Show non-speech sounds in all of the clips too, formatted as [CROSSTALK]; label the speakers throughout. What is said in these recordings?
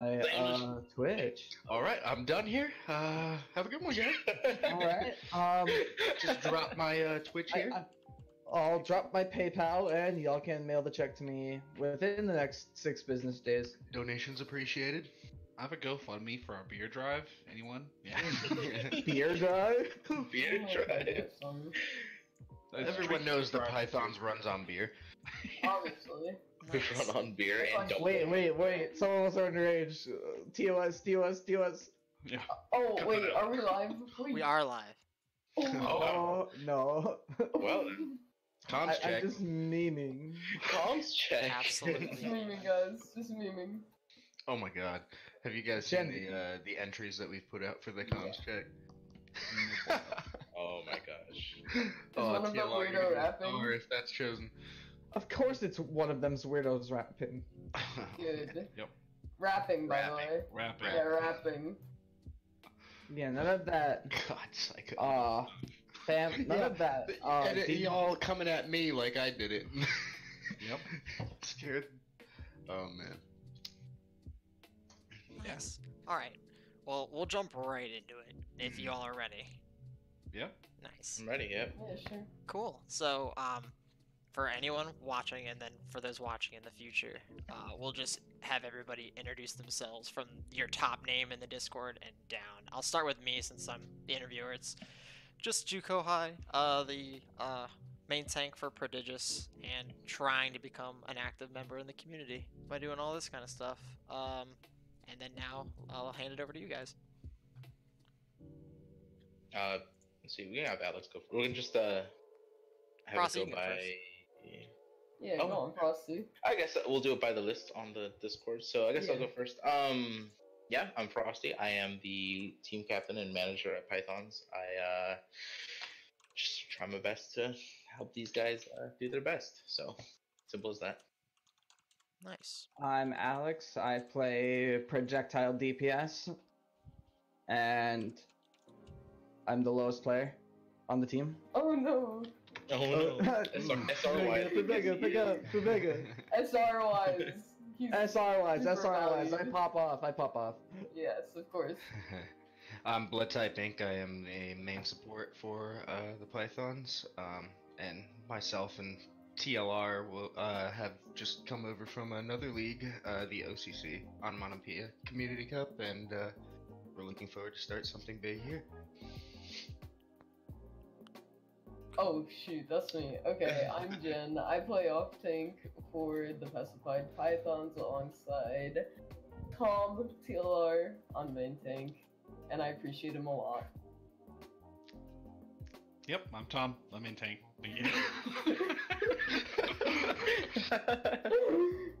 Speaker 1: I, uh, Twitch.
Speaker 2: All right, I'm done here. Uh, have a good one, guys.
Speaker 1: All right. Um, [LAUGHS]
Speaker 2: Just drop my uh, Twitch here.
Speaker 1: I, I'll drop my PayPal and y'all can mail the check to me within the next six business days.
Speaker 2: Donations appreciated.
Speaker 3: I have a GoFundMe for our beer drive. Anyone? Yeah. [LAUGHS]
Speaker 1: Beer drive. [LAUGHS]
Speaker 4: Beer drive.
Speaker 2: Everyone knows the. Pythons runs on beer.
Speaker 5: Obviously.
Speaker 4: We run on beer and don't.
Speaker 1: Wait, wait, wait. Someone was underage. Uh, TOS, TOS, TOS.
Speaker 3: Yeah.
Speaker 5: Oh
Speaker 3: Cut
Speaker 5: wait, are we live? Wait.
Speaker 6: We are live.
Speaker 5: Oh,
Speaker 1: Oh, no.
Speaker 4: Well then, [LAUGHS]
Speaker 2: Comms
Speaker 1: I,
Speaker 2: check.
Speaker 1: I'm just memeing.
Speaker 4: comms check. [LAUGHS]
Speaker 5: Just
Speaker 6: Absolutely.
Speaker 5: memeing, guys. Just memeing.
Speaker 2: Oh my god. Have you guys seen
Speaker 1: Jen-
Speaker 2: the uh, the entries that we've put out for the comms check? [LAUGHS]
Speaker 4: oh my gosh.
Speaker 2: oh,
Speaker 5: one of them
Speaker 2: TLR,
Speaker 5: weirdo
Speaker 2: you're gonna be
Speaker 5: rapping?
Speaker 2: sore if that's chosen.
Speaker 1: Of course, it's one of them's weirdos rapping.
Speaker 5: Good. [LAUGHS]
Speaker 3: Yep.
Speaker 5: Rapping, by the way.
Speaker 3: Rapping.
Speaker 5: Yeah, rapping.
Speaker 1: Yeah, none of that.
Speaker 2: God, psycho.
Speaker 1: Uh, fam, none of that. Uh,
Speaker 2: and it, y'all coming at me like I did it. [LAUGHS]
Speaker 3: Yep. [LAUGHS]
Speaker 2: Scared. Oh man.
Speaker 6: Yes. All right. Well, we'll jump right into it if you all are ready.
Speaker 3: Yep.
Speaker 6: Nice.
Speaker 4: I'm ready, yep.
Speaker 5: Yeah, sure.
Speaker 6: Cool. So, um, for anyone watching, and then for those watching in the future, uh, we'll just have everybody introduce themselves from your top name in the Discord and down. I'll start with me since I'm the interviewer. It's just Juko High, uh, the uh, main tank for Prodigious, and trying to become an active member in the community by doing all this kind of stuff. Um, and then now I'll hand it over to you guys.
Speaker 4: Uh, let's see. We can have Alex go. We can just uh have go
Speaker 6: go
Speaker 4: by.
Speaker 6: first.
Speaker 5: Yeah,
Speaker 4: Oh.
Speaker 5: go on, Frosty.
Speaker 4: I guess we'll do it by the list on the Discord. So I guess I'll go first. Um, yeah, I'm Frosty. I am the team captain and manager at Pythons. I uh just try my best to help these guys uh, do their best. So simple as that.
Speaker 6: Nice.
Speaker 1: I'm Alex. I play projectile DPS, and I'm the lowest player on the team.
Speaker 5: Oh no.
Speaker 4: Oh
Speaker 1: no.
Speaker 4: SRY.
Speaker 1: Pubega, Pubega, Pubega.
Speaker 5: SR wise. He's
Speaker 1: SR wise, SR wise. I pop off. I pop off.
Speaker 5: Yes, of course. [LAUGHS]
Speaker 2: I'm Blood Type Inc. I am the main support for uh, the Pythons, um, and myself and TLR will uh, have just come over from another league, uh, the OCC Onomatopoeia Community Cup, and uh, we're looking forward to start something big here.
Speaker 5: Oh shoot, that's me. Okay, [LAUGHS] I'm Jen. I play off tank for the Pacified Pythons alongside Tom TLR on main tank, and I appreciate him a lot.
Speaker 3: Yep. I'm Tom. I'm in tank. [LAUGHS] Thank you. [LAUGHS]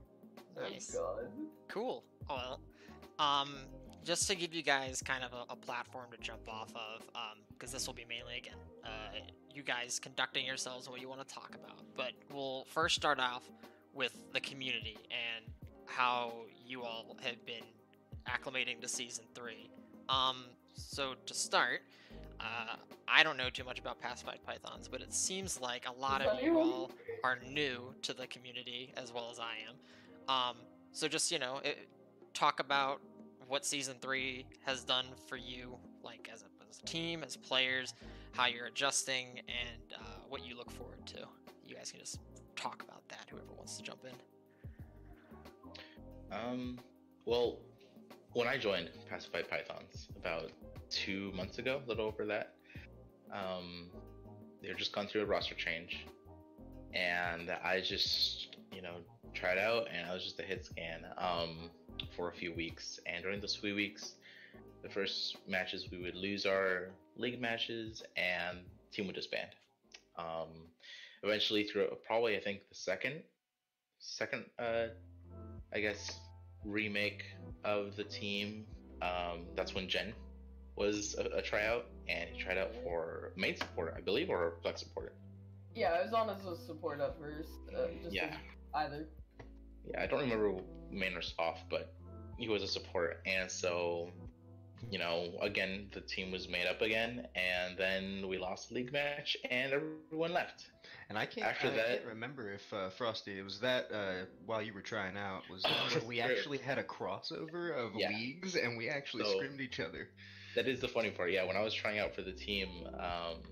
Speaker 6: Nice.
Speaker 5: Oh god.
Speaker 6: Cool. Well, um, just to give you guys kind of a, a platform to jump off of, um, because this will be mainly again, uh, you guys conducting yourselves and what you want to talk about. But we'll first start off with the community and how you all have been acclimating to season three. Um, so to start, uh, I don't know too much about Pacified Pythons, but it seems like a lot of you all are new to the community as well as I am. Um, so just you know, it, talk about what season three has done for you, like as a, as a team, as players, how you're adjusting, and uh, what you look forward to. You guys can just talk about that. Whoever wants to jump in.
Speaker 4: Um, well, when I joined Pacified Pythons about two months ago, a little over that, um, they're just gone through a roster change, and I just, you know, tried out, and I was just a hit scan um, for a few weeks. And during those few weeks, the first matches we would lose our league matches, and team would disband. Um, eventually, through probably I think the second, second, uh, I guess remake of the team. Um, that's when Jen was a, a tryout, and he tried out for main support, I believe, or flex support.
Speaker 5: Yeah, I was on as a support at first. Uh, just
Speaker 4: Yeah.
Speaker 5: either.
Speaker 4: Yeah, I don't remember main or off, but he was a support, and so you know, again, the team was made up again, and then we lost the league match, and everyone left.
Speaker 2: And I can't.
Speaker 4: After
Speaker 2: I
Speaker 4: that-
Speaker 2: can't remember if uh, Frosty it was that uh, while you were trying out was we actually had a crossover of
Speaker 4: Yeah.
Speaker 2: leagues and we actually
Speaker 4: So-
Speaker 2: scrimmed each other.
Speaker 4: That is the funny part. Yeah, when I was trying out for the team um,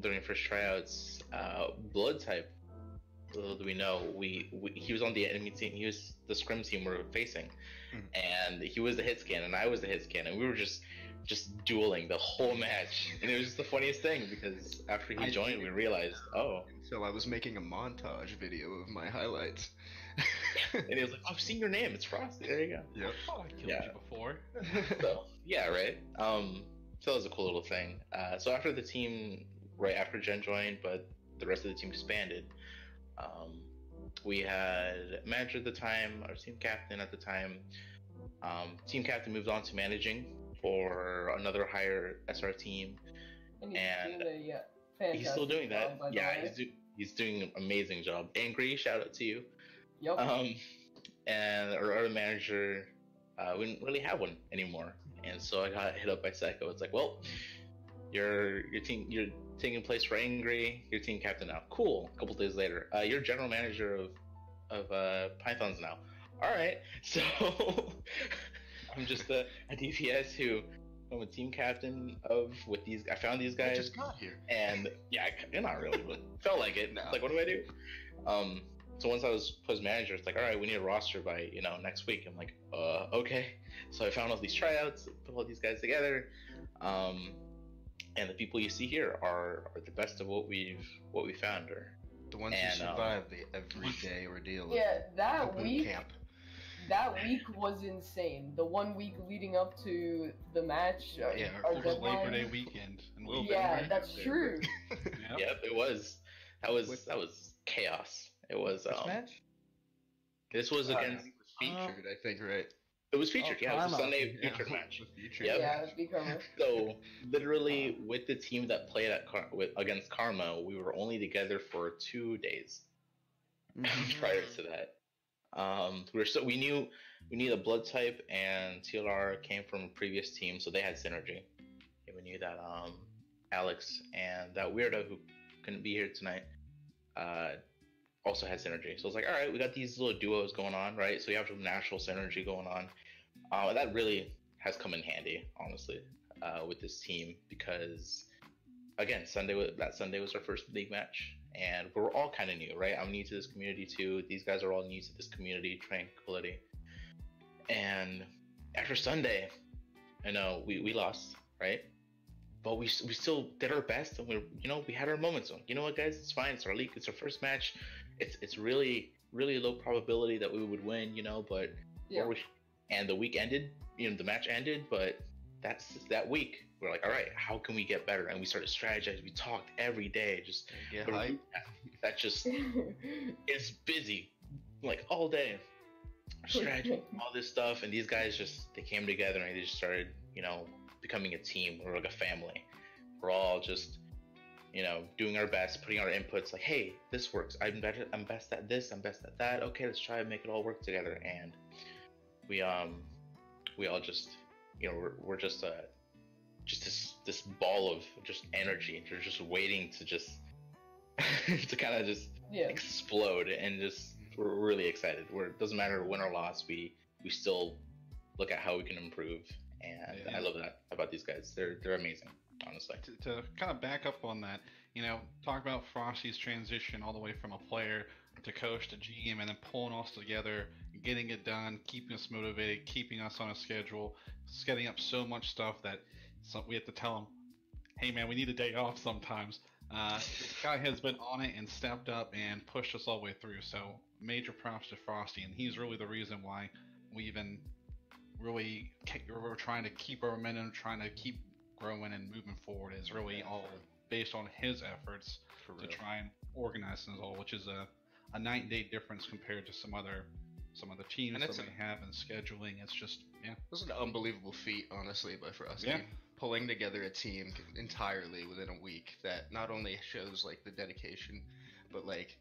Speaker 4: during first tryouts, uh, blood type. Little do we know, we, we he was on the enemy team. He was the scrim team we were facing,
Speaker 2: Mhm.
Speaker 4: and he was the hit scan, and I was the hit scan, and we were just just dueling the whole match, [LAUGHS] and it was just the funniest thing because after he
Speaker 2: I
Speaker 4: joined, we realized, oh,
Speaker 2: So I was making a montage video of my highlights. [LAUGHS]
Speaker 4: and he was like, I've seen your name, it's Frosty. There you go.
Speaker 2: Yep.
Speaker 3: Oh, I killed
Speaker 4: Yeah.
Speaker 3: you before. [LAUGHS]
Speaker 4: so yeah, right. Um, so that was a cool little thing. Uh, so after the team, right after Jen joined, but the rest of the team expanded. Um, we had manager at the time, our team captain at the time. Um, team captain moved on to managing for another higher SR team.
Speaker 5: And he's
Speaker 4: And
Speaker 5: yeah,
Speaker 4: he's still doing that.
Speaker 5: job,
Speaker 4: yeah, he's, do- he's doing an amazing job. Angry, shout out to you.
Speaker 5: Yep.
Speaker 4: Um, and our other manager, uh, we didn't really have one anymore, and so I got hit up by Psycho. It's like, well, your your team, you're taking place for Angry. Your team captain now. Cool. A couple days later, uh, you're general manager of of uh, Pythons now. All right. [LAUGHS] So I'm just a, a DPS who I'm a team captain of with these. I found these
Speaker 2: I
Speaker 4: guys
Speaker 2: just got here.
Speaker 4: and yeah, I- you're not really, but [LAUGHS] felt like it.
Speaker 2: No.
Speaker 4: Like, what do I do? Um, so once I was post manager, it's like, all right, we need a roster by you know next week. I'm like, uh, okay. So I found all these tryouts, put all these guys together, um, and the people you see here are, are the best of what we've what we found. Or
Speaker 2: The ones
Speaker 4: And,
Speaker 2: who
Speaker 4: um,
Speaker 2: the everyday ordeal.
Speaker 5: yeah,
Speaker 2: of
Speaker 5: that
Speaker 2: boot
Speaker 5: week,
Speaker 2: camp.
Speaker 5: that week was insane. The one week leading up to the match, uh,
Speaker 2: Yeah,
Speaker 5: our
Speaker 3: It was Labor. Day weekend. And
Speaker 2: Little bit,
Speaker 5: Yeah,
Speaker 2: right?
Speaker 5: that's true.
Speaker 3: Yep. [LAUGHS]
Speaker 4: yep, it was. That was
Speaker 1: Which-
Speaker 4: that was chaos. It was.
Speaker 1: Which
Speaker 4: Um,
Speaker 1: match?
Speaker 4: this was
Speaker 2: Uh,
Speaker 4: against.
Speaker 2: featured, I think, right?
Speaker 4: It was featured.
Speaker 1: Oh,
Speaker 4: yeah, it was a Sunday
Speaker 2: Yeah,
Speaker 4: featured match. [LAUGHS]
Speaker 2: was featured.
Speaker 4: Yep.
Speaker 5: Yeah, Become [LAUGHS]
Speaker 4: So literally, with the team that played at Car- with, against Karma, we were only together for two days
Speaker 1: Mhm. [LAUGHS]
Speaker 4: prior to that. Um, we were so we knew we knew the blood type and TLR came from a previous team, so they had synergy. And we knew that um, Alex and that weirdo who couldn't be here tonight uh, also had synergy. So it's like, all right, we got these little duos going on, right? So you have some natural synergy going on. Uh, that really has come in handy, honestly, uh, with this team because again, Sunday wa- that Sunday was our first league match, and we're all kind of new, right? I'm new to this community too. These guys are all new to this community, Tranquility. And after Sunday, I know we, we lost, right? But we, we still did our best, and we you know we had our moments. You know what, guys? It's fine. It's our league. It's our first match. It's it's really really low probability that we would win, you know. But
Speaker 5: Yeah.
Speaker 4: or we, and the week ended, you know, the match ended, but that's that week. We're like, all right, how can we get better? And we started strategizing. We talked every day, just
Speaker 2: Get
Speaker 4: but a
Speaker 2: hype.
Speaker 4: group [LAUGHS] that just [LAUGHS] it's busy, like all day, strategy, [LAUGHS] all this stuff. And these guys just they came together and they just started, you know, becoming a team. We're like a family. We're all just, you know, doing our best, putting our inputs. Like, hey, this works. I'm better. I'm best at this. I'm best at that. Okay, let's try and make it all work together. And we um, we all just, you know, we're, we're just uh, just this this ball of just energy. You're just waiting to just [LAUGHS] to kind of just
Speaker 5: yeah.
Speaker 4: explode and just we're really excited. We're it doesn't matter win or loss. We we still look at how we can improve, and
Speaker 3: Yeah.
Speaker 4: I love that about these guys. They're they're amazing, honestly.
Speaker 3: to, to kind of back up on that, you know, talk about Frosty's transition all the way from a player to coach to GM and then pulling us together, getting it done, keeping us motivated, keeping us on a schedule, setting up so much stuff that so we have to tell him, hey man, we need a day off sometimes. Uh, this guy has been on it and stepped up and pushed us all the way through. So major props to Frosty, and he's really the reason why we even really we're trying to keep our momentum, trying to keep growing and moving forward is really all based on his efforts to try and organize this all, which is a, a night and day difference compared to some other some other teams
Speaker 2: And
Speaker 3: that we have in scheduling. It's just yeah,
Speaker 2: It was an unbelievable feat, honestly, by Frosty.
Speaker 3: Yeah.
Speaker 2: Pulling together a team entirely within a week that not only shows like the dedication, but like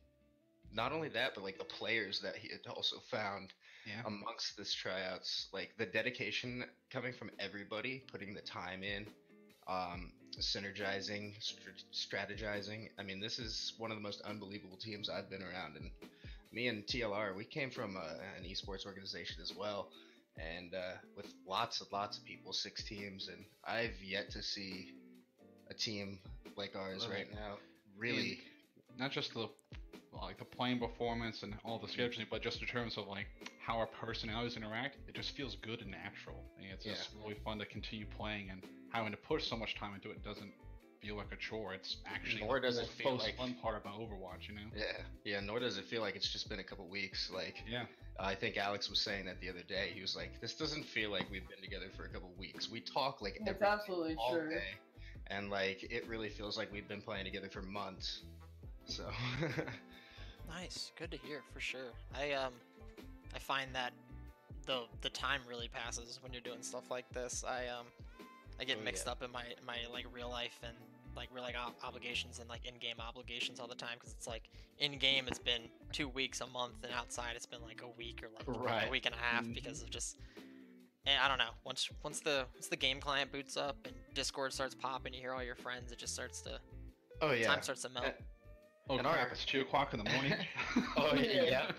Speaker 2: not only that, but like the players that he had also found
Speaker 3: Yeah.
Speaker 2: amongst this tryouts, like the dedication coming from everybody, putting the time in, um, synergizing, str- strategizing. I mean, this is one of the most unbelievable teams I've been around, and me and TLR, we came from uh, an esports organization as well, and uh, with lots and lots of people, six teams, and I've yet to see a team like ours
Speaker 3: Right.
Speaker 2: right now. Really,
Speaker 3: not just the like the playing performance and all the scheduling, but just in terms of like how our personalities interact, it just feels good and natural. And it's just really fun to continue playing and having to push so much time into it doesn't feel like a chore. It's actually
Speaker 2: Nor does it feel like-
Speaker 3: fun part about Overwatch, you know?
Speaker 2: yeah, yeah. Nor does it feel like it's just been a couple weeks. Like
Speaker 3: Yeah.
Speaker 2: I think Alex was saying that the other day. He was like, "This doesn't feel like we've been together for a couple weeks. We talk like
Speaker 5: That's
Speaker 2: every
Speaker 5: absolutely
Speaker 2: all
Speaker 5: true.
Speaker 2: day, and like it really feels like we've been playing together for months." So [LAUGHS]
Speaker 6: Nice, good to hear for sure. I um, I find that the the time really passes when you're doing stuff like this. I um, I get
Speaker 2: Oh,
Speaker 6: mixed
Speaker 2: yeah.
Speaker 6: up in my my like real life and like real like ob- obligations and like in-game obligations all the time because it's like in game it's been two weeks a month and outside it's been like a week or like
Speaker 2: Right.
Speaker 6: a week and a half
Speaker 2: Mhm.
Speaker 6: because of just and I don't know once once the once the game client boots up and Discord starts popping you hear all your friends it just starts to
Speaker 2: oh yeah,
Speaker 6: time starts to melt.
Speaker 2: Uh,
Speaker 3: Oh,
Speaker 2: And our-
Speaker 3: crap, it's 2 o'clock in the morning. [LAUGHS] [LAUGHS]
Speaker 2: Oh,
Speaker 5: yeah,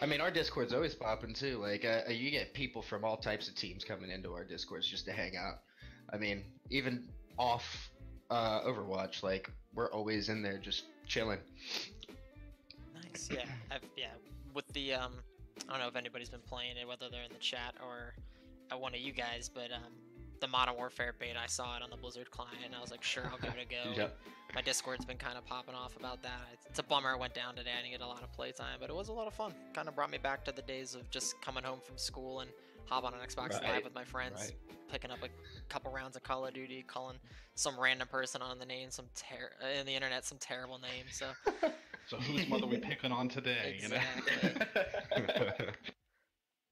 Speaker 2: I mean, our Discord's always popping too. Like, uh, you get people from all types of teams coming into our Discords just to hang out. I mean, even off uh, Overwatch, like we're always in there just chilling.
Speaker 6: Nice. Yeah. [CLEARS THROAT] I've, yeah. With the um, I don't know if anybody's been playing it, whether they're in the chat or at one of you guys, but um, the Modern Warfare beta, I saw it on the Blizzard client, and I was like, sure, I'll give it a go. [LAUGHS]
Speaker 2: Yep.
Speaker 6: My Discord's been kind of popping off about that. It's, a bummer it went down today. I didn't get a lot of playtime, but it was a lot of fun. Kind of brought me back to the days of just coming home from school and hop on an Xbox Live with my friends,
Speaker 2: right.
Speaker 6: picking up a couple rounds of Call of Duty, calling some random person on the name, some ter- uh, in the internet, some terrible name. So [LAUGHS]
Speaker 3: so whose mother we picking on today, you know? [LAUGHS] [LAUGHS]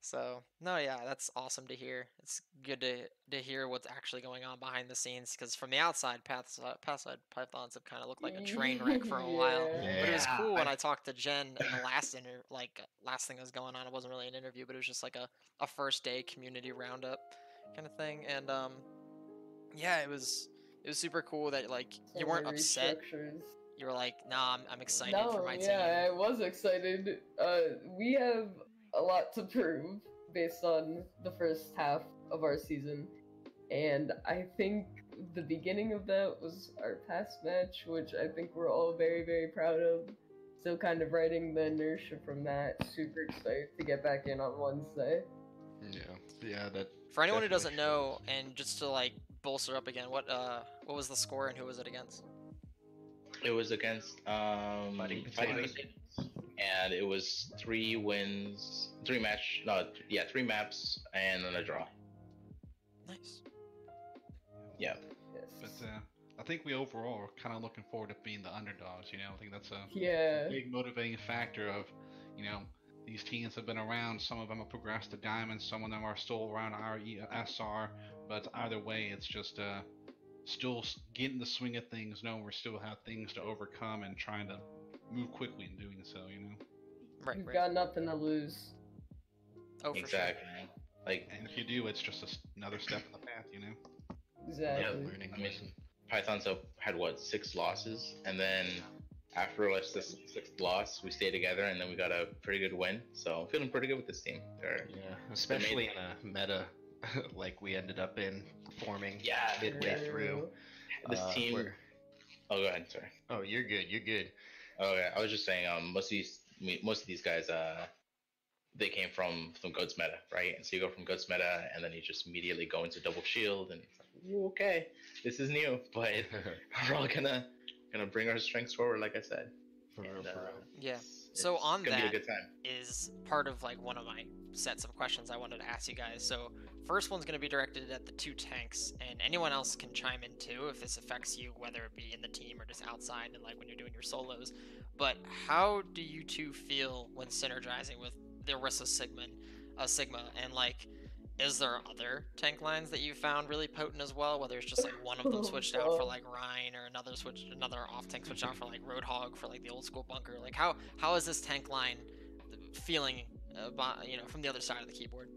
Speaker 6: Exactly. So no, yeah, that's awesome to hear. It's good to to hear what's actually going on behind the scenes because from the outside, paths pathside pythons have kind of looked like a train [LAUGHS] wreck for a while.
Speaker 5: Yeah.
Speaker 6: But it was cool when
Speaker 2: I- [LAUGHS]
Speaker 6: I talked to Jen in the last inter like last thing that was going on. It wasn't really an interview, but it was just like a, a first day community roundup kind of thing. And um, yeah, it was it was super cool that like you weren't upset. You were like, nah, I'm, I'm excited
Speaker 5: no,
Speaker 6: for my
Speaker 5: yeah,
Speaker 6: team.
Speaker 5: I was excited. Uh, we have a lot to prove based on the first half of our season, and I think the beginning of that was our past match, which I think we're all very, very proud of. Still kind of riding the inertia from that. Super excited to get back in on Wednesday.
Speaker 2: yeah, yeah. That
Speaker 6: For anyone who doesn't know, and just to like bolster up again, what uh what was the score and who was it against?
Speaker 4: It was against um,
Speaker 2: Fighting
Speaker 4: Fighting
Speaker 2: Potatoes.
Speaker 4: Potatoes. And it was three wins, three match, no, yeah, three maps, and then a draw.
Speaker 6: Nice.
Speaker 4: Yeah,
Speaker 5: Yes.
Speaker 3: But uh, I think we overall are kind of looking forward to being the underdogs. You know, I think that's a
Speaker 5: yeah.
Speaker 3: big motivating factor of, you know, these teams have been around. Some of them have progressed to diamonds. Some of them are still around our E- SR. But either way, it's just uh, still getting the swing of things. Knowing we still have things to overcome and trying to move quickly in doing so. You know,
Speaker 6: Right,
Speaker 5: We've
Speaker 6: right.
Speaker 5: got nothing to lose.
Speaker 6: oh, for
Speaker 4: exactly. Like,
Speaker 3: and if you do, it's just a s another step in the path. You know.
Speaker 5: Exactly.
Speaker 4: Yeah,
Speaker 2: learning
Speaker 4: I mean. Pythons have had what six losses, and then after like this sixth loss, we stayed together, and then we got a pretty good win. So I'm feeling pretty good with this team. They're,
Speaker 2: Yeah, especially in a meta [LAUGHS] like we ended up in forming
Speaker 4: yeah,
Speaker 2: midway through.
Speaker 4: this
Speaker 2: uh,
Speaker 4: team.
Speaker 2: where-
Speaker 4: Oh, go ahead. Sorry.
Speaker 2: Oh, you're good. You're good.
Speaker 4: Okay, I was just saying, um, most of these, most of these guys, uh, they came from from Goats Meta, right? And so you go from Goats Meta, and then you just immediately go into Double Shield, and it's like, "Ooh, okay, this is new, [LAUGHS] but [LAUGHS] we're all gonna gonna bring our strengths forward, like I said.
Speaker 2: For real, for
Speaker 4: uh,
Speaker 2: real.
Speaker 6: Yeah. So on
Speaker 4: gonna be a good time.
Speaker 6: is part of like one of my sets of questions I wanted to ask you guys. So first one's going to be directed at the two tanks, and anyone else can chime in too if this affects you, whether it be in the team or just outside and like when you're doing your solos. But how do you two feel when synergizing with the Orisa Sigma, uh, Sigma, and like is there other tank lines that you found really potent as well? Whether it's just like one of them switched out for like Rein, or another switch, another off tank switched out for like Roadhog for like the old school bunker. Like how how is this tank line feeling, uh, by, you know, from the other side of the keyboard?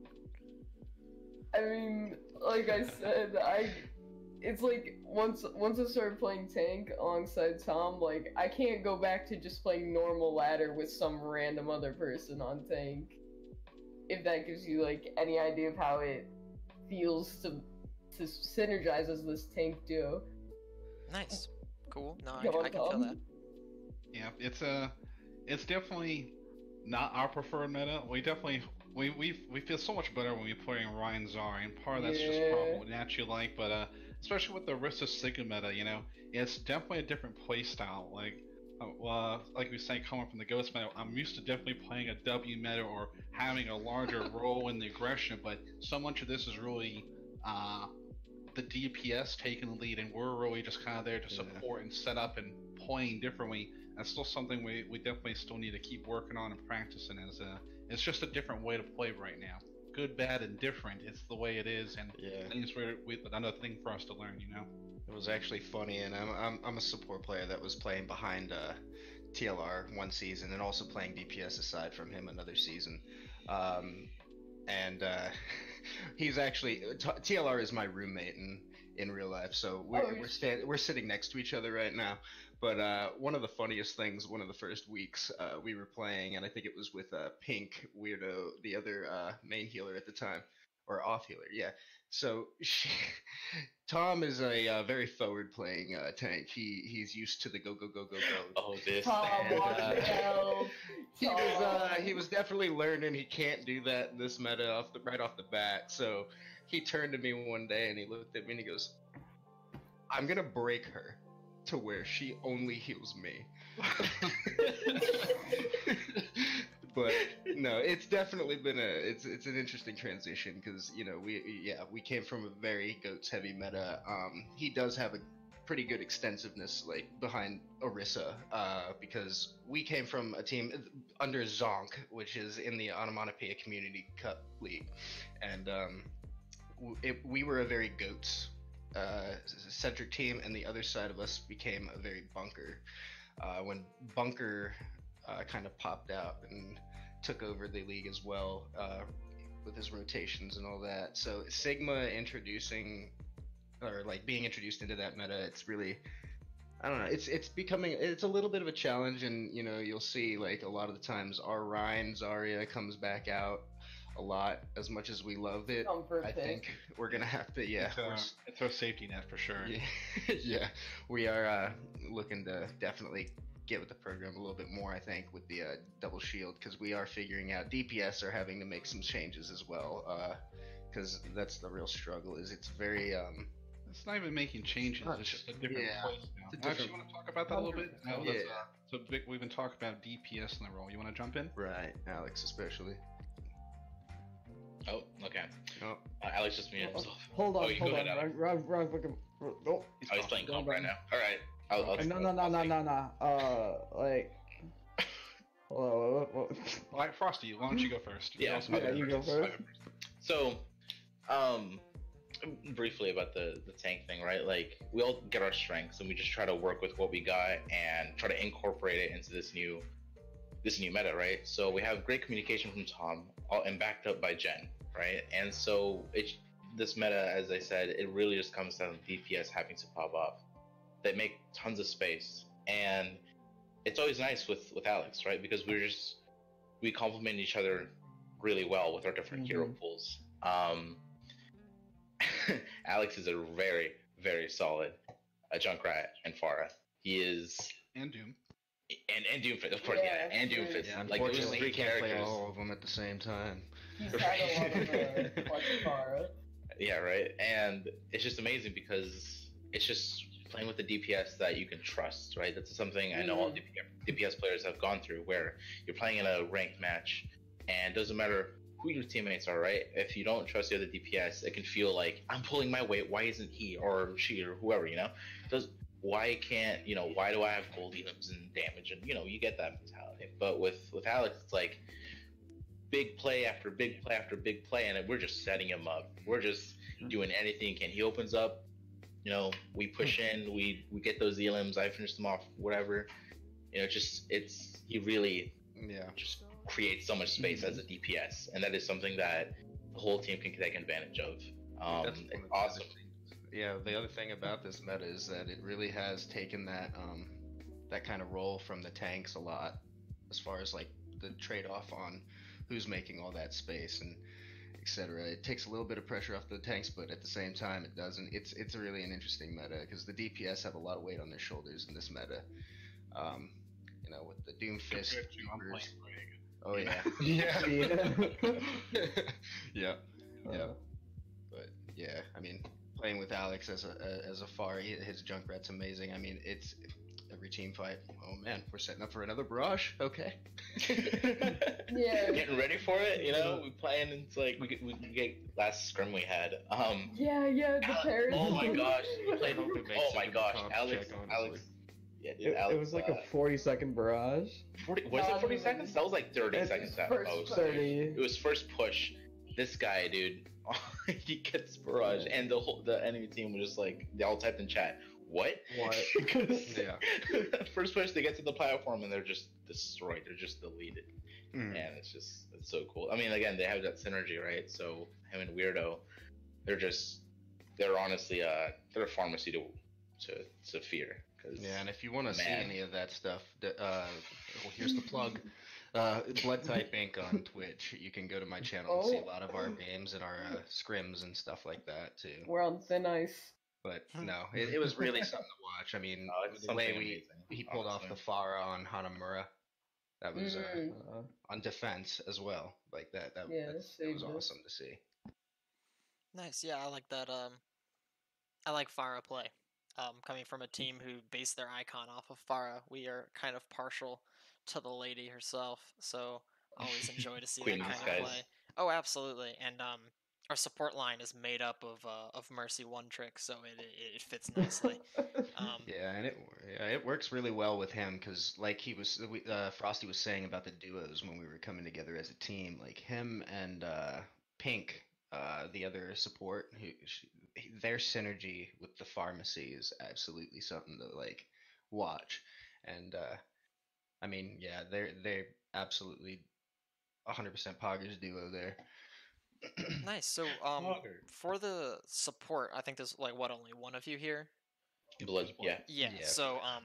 Speaker 5: I mean, like I said, I it's like once once I started playing tank alongside Tom, like I can't go back to just playing normal ladder with some random other person on tank. If that gives you like any idea of how it feels to to synergize as this tank duo.
Speaker 6: Nice, cool. No, I, I can feel that.
Speaker 3: Yeah, it's a, it's definitely not our preferred meta. We definitely we we we feel so much better when we play Rein Zar, and part of that's just
Speaker 5: Yeah.
Speaker 3: probably what we naturally like. But uh, especially with the Rissa Sigma meta, you know, it's definitely a different play style. Like, uh, uh, like we say, coming from the Goats meta, I'm used to definitely playing a W meta or having a larger [LAUGHS] role in the aggression. But so much of this is really uh, the DPS taking the lead, and we're really just kind of there to
Speaker 2: Yeah.
Speaker 3: support and set up and playing differently. That's still something we, we definitely still need to keep working on and practicing. As a, it's just a different way to play right now. Good, bad, and different. It's the way it is, and
Speaker 2: Yeah.
Speaker 3: I think it's where we, another thing for us to learn. You know.
Speaker 2: It was actually funny, and I'm, I'm, I'm a support player that was playing behind uh, TLR one season and also playing DPS aside from him another season. Um, and uh, [LAUGHS] he's actually t- TLR is my roommate in in real life, so we're
Speaker 5: Oh,
Speaker 2: we're, sta- we're sitting next to each other right now. But uh, one of the funniest things, one of the first weeks uh, we were playing, and I think it was with uh, Pink Weirdo, the other uh, main healer at the time, or off healer, yeah. So she, [LAUGHS] Tom is a uh, very forward playing uh, tank. He he's used to the go go go go go.
Speaker 4: Oh, this.
Speaker 5: Tom,
Speaker 2: And,
Speaker 5: watch
Speaker 2: uh,
Speaker 5: your [LAUGHS] health.
Speaker 2: He was uh, he was definitely learning he can't do that in this meta off the right off the bat. So he turned to me one day and he looked at me and he goes, "I'm gonna break her to where she only heals me." [LAUGHS] but no, it's definitely been a it's it's an interesting transition because you know we yeah we came from a very goats heavy meta. Um, he does have a pretty good extensiveness like behind Orisa uh, because we came from a team under Zonk, which is in the Onomatopoeia Community Cup League, and um, it, we were a very goats uh, centric team, and the other side of us became a very bunker. Uh, when bunker uh, kind of popped out and took over the league as well uh, with his rotations and all that. So Sigma introducing or like being introduced into that meta, it's really I don't know. It's it's becoming it's a little bit of a challenge, and you know you'll see like a lot of the times our Rein Zarya comes back out a lot. As much as we love it,
Speaker 5: Comfort
Speaker 2: I
Speaker 5: pick.
Speaker 2: think [LAUGHS] we're gonna have to yeah.
Speaker 3: it's,
Speaker 2: we're
Speaker 3: a,
Speaker 2: s-
Speaker 3: it's our safety net for sure.
Speaker 2: yeah, [LAUGHS] yeah, we are uh, looking to definitely get with the program a little bit more. I think with the uh, double shield because we are figuring out DPS are having to make some changes as well. Because that's the real struggle. Is it's very um,
Speaker 3: It's not even making changes.
Speaker 2: Not
Speaker 3: It's
Speaker 2: just-
Speaker 3: just a different
Speaker 2: yeah,
Speaker 3: place now.
Speaker 2: it's a
Speaker 3: Actually,
Speaker 2: different-
Speaker 3: you want to talk about that a little bit? Now that's,
Speaker 2: Yeah.
Speaker 3: uh, so big, we've been talking about DPS in the role. You want to jump in?
Speaker 2: right, Alex especially.
Speaker 4: Oh, okay.
Speaker 2: Oh,
Speaker 4: Uh, Alex just muted himself.
Speaker 1: Hold on,
Speaker 4: Oh, you
Speaker 1: hold
Speaker 4: go
Speaker 1: on.
Speaker 4: ahead, Alex.
Speaker 1: Wrong, wrong, wrong fucking. Oh,
Speaker 4: Oh, he's playing
Speaker 1: Go
Speaker 4: comp right now. All right. I'll, I'll,
Speaker 1: no, no, no,
Speaker 4: I'll
Speaker 1: no, no, no. Uh, like. Hold on, what- what-
Speaker 3: All right, Frosty, why don't you go first?
Speaker 4: Yeah,
Speaker 3: also
Speaker 1: yeah,
Speaker 3: go
Speaker 1: you go
Speaker 3: first.
Speaker 1: first.
Speaker 4: So, um, briefly about the the tank thing, right? Like we all get our strengths and we just try to work with what we got and try to incorporate it into this new this new meta, right? So we have great communication from Tom, all, and backed up by Jen, right? And so it this meta, as I said, it really just comes down to DPS having to pop off. They make tons of space, and it's always nice with with Alex, right? Because we're just we complement each other really well with our different hero
Speaker 1: Mhm.
Speaker 4: pools. Um, [LAUGHS] Alex is a very, very solid uh, Junkrat and Pharah. He is,
Speaker 3: And Doom.
Speaker 4: And and Doomfist, of course, yeah,
Speaker 5: Yeah,
Speaker 4: and
Speaker 5: sure.
Speaker 4: Doomfist.
Speaker 2: yeah.
Speaker 4: like those
Speaker 2: Unfortunately,
Speaker 4: three
Speaker 2: you can't play all of them at the same time.
Speaker 5: He's had a lot of like Pharah.
Speaker 4: Yeah, right. And it's just amazing because it's just playing with the DPS that you can trust, right? That's something I know all
Speaker 5: Mhm.
Speaker 4: DPS, DPS players have gone through, where you're playing in a ranked match, and it doesn't matter who your teammates are, right? If you don't trust the other DPS, it can feel like I'm pulling my weight. Why isn't he or she or whoever, you know? Does why can't you know? Why do I have gold items and damage? And you know, you get that mentality. But with with Alex, it's like big play after big play after big play, and we're just setting him up. We're just doing anything can. He opens up, you know, we push in, we we get those elims. I finish them off, whatever. You know, just it's he really
Speaker 2: Yeah.
Speaker 4: just creates so much space as a DPS, and that is something that the whole team can take advantage of. Um, it's awesome.
Speaker 2: Other things- Yeah, the other thing about this meta is that it really has taken that um, that kind of role from the tanks a lot, as far as like the trade off on who's making all that space and etc. It takes a little bit of pressure off the tanks, but at the same time, it doesn't. It's it's really an interesting meta because the DPS have a lot of weight on their shoulders in this meta. Um, you know, with the Doomfist
Speaker 3: Compared to I'm
Speaker 2: numbers. Oh yeah, [LAUGHS]
Speaker 1: Yeah. [LAUGHS]
Speaker 2: yeah. Yeah.
Speaker 1: Uh,
Speaker 2: But yeah, I mean, playing with Alex as a as a far, he- his Junkrat's amazing. I mean, it's every team fight. Oh man, we're setting up for another barrage. Okay. [LAUGHS]
Speaker 5: Yeah.
Speaker 4: Getting ready for it, you know. We playing. and It's like we get, we get last scrim we had. Um,
Speaker 5: Yeah, yeah, the
Speaker 4: Alex- oh my gosh, we [LAUGHS] played.
Speaker 2: Hope
Speaker 4: Oh my gosh, Alex,
Speaker 2: check,
Speaker 4: Alex. Yeah, dude,
Speaker 1: it,
Speaker 4: Alex.
Speaker 1: it was like
Speaker 4: uh,
Speaker 1: a 40 second barrage.
Speaker 4: 40, was
Speaker 5: No,
Speaker 4: it 40
Speaker 5: no,
Speaker 4: seconds? That was like 30 seconds at
Speaker 5: first
Speaker 4: most.
Speaker 1: 30.
Speaker 4: It was first push. This guy, dude, [LAUGHS] he gets barrage, and the whole the enemy team was just like they all typed in chat, "What?
Speaker 1: What? [LAUGHS]
Speaker 2: Yeah. [LAUGHS]
Speaker 4: first push, they get to the platform and they're just destroyed. They're just deleted,
Speaker 2: Mm.
Speaker 4: and it's just it's so cool. I mean, again, they have that synergy, right? So him and Weirdo, they're just they're honestly uh they're a Pharmercy to to to fear. Cause
Speaker 2: Yeah, and if you want to see any of that stuff, uh, well, here's the plug. Uh, Blood Type Inc. on Twitch. You can go to my channel and see a
Speaker 5: Oh.
Speaker 2: lot of our games and our uh, scrims and stuff like that too.
Speaker 5: We're on thin ice.
Speaker 2: But no, it, it was really something to watch. I mean,
Speaker 4: Oh, it's
Speaker 2: the way we
Speaker 4: amazing,
Speaker 2: he pulled off the
Speaker 4: honestly.
Speaker 2: Pharah on Hanamura, that was uh,
Speaker 5: Mm.
Speaker 1: Uh,
Speaker 2: on defense as well. Like that, that,
Speaker 5: Yeah,
Speaker 2: that's, that was
Speaker 5: saved us.
Speaker 2: awesome to see.
Speaker 6: Nice. Yeah, I like that. Um, I like Pharah play. Um, coming from a team who based their icon off of Pharah, we are kind of partial to the lady herself. So always enjoy to [LAUGHS] see that
Speaker 4: in
Speaker 6: kind of play. Oh, absolutely. And um, our support line is made up of uh, of Mercy One Trick, so it it, it fits nicely. [LAUGHS] Um,
Speaker 2: Yeah, and it yeah, it works really well with him because like he was uh, Frosty was saying about the duos when we were coming together as a team, like him and uh, Pink, uh, the other support, who sh their synergy with the Pharmercy is absolutely something to like watch, and uh, I mean yeah, they're they're absolutely 100% Poggers duo there.
Speaker 6: nice. So [CLEARS THROAT] um,
Speaker 3: Logger.
Speaker 6: for the support, I think there's like what only one of you here.
Speaker 4: Blood, yeah.
Speaker 6: Yeah.
Speaker 2: Yeah.
Speaker 6: So um,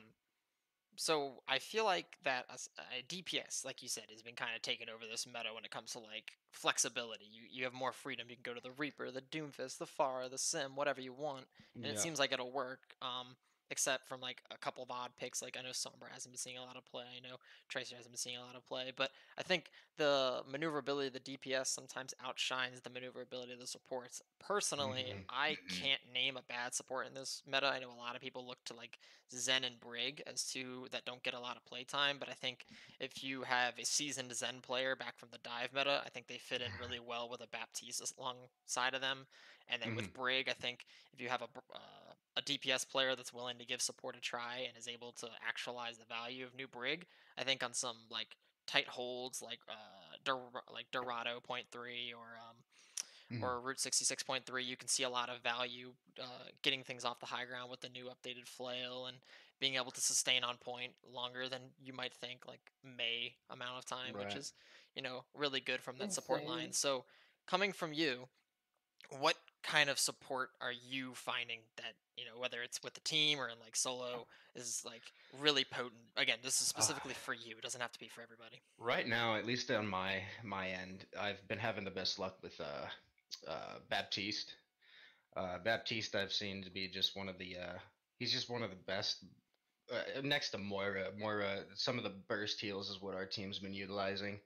Speaker 6: so I feel like that as- uh, DPS, like you said, has been kind of taking over this meta when it comes to like flexibility. You you have more freedom. You can go to the Reaper, the Doomfist, the Far, the Sim, whatever you want, and it seems like it'll work. Um, except from like a couple of odd picks. Like I know Sombra hasn't been seeing a lot of play. I know Tracer hasn't been seeing a lot of play. But I think the maneuverability of the DPS sometimes outshines the maneuverability of the supports. Personally,
Speaker 2: Mhm.
Speaker 6: I
Speaker 4: Mhm.
Speaker 6: can't name a bad support in this meta. I know a lot of people look to like Zen and Brig as two that don't get a lot of playtime, but I think if you have a seasoned Zen player back from the dive meta, I think they fit in really [SIGHS] well with a Baptiste alongside of them. And then with Brig, I think if you have a uh, a DPS player that's willing to give support a try and is able to actualize the value of new Brig, I think on some like tight holds like uh Dor- like Dorado point three or um
Speaker 2: Mhm.
Speaker 6: or Route 66.3, you can see a lot of value uh, getting things off the high ground with the new updated flail and being able to sustain on point longer than you might think, like May amount of time, which is, you know, really good from that support line. So, coming from you, what kind of support are you finding that, you know, whether it's with the team or in like solo, is like really potent? Again, this is specifically for you, it doesn't have to be for everybody.
Speaker 2: Right now, at least on my my end, I've been having the best luck with uh, uh, Baptiste. Uh, Baptiste, I've seen to be just one of the. Uh, he's just one of the best. Uh, next to Moira, Moira, some of the burst heals is what our team's been utilizing.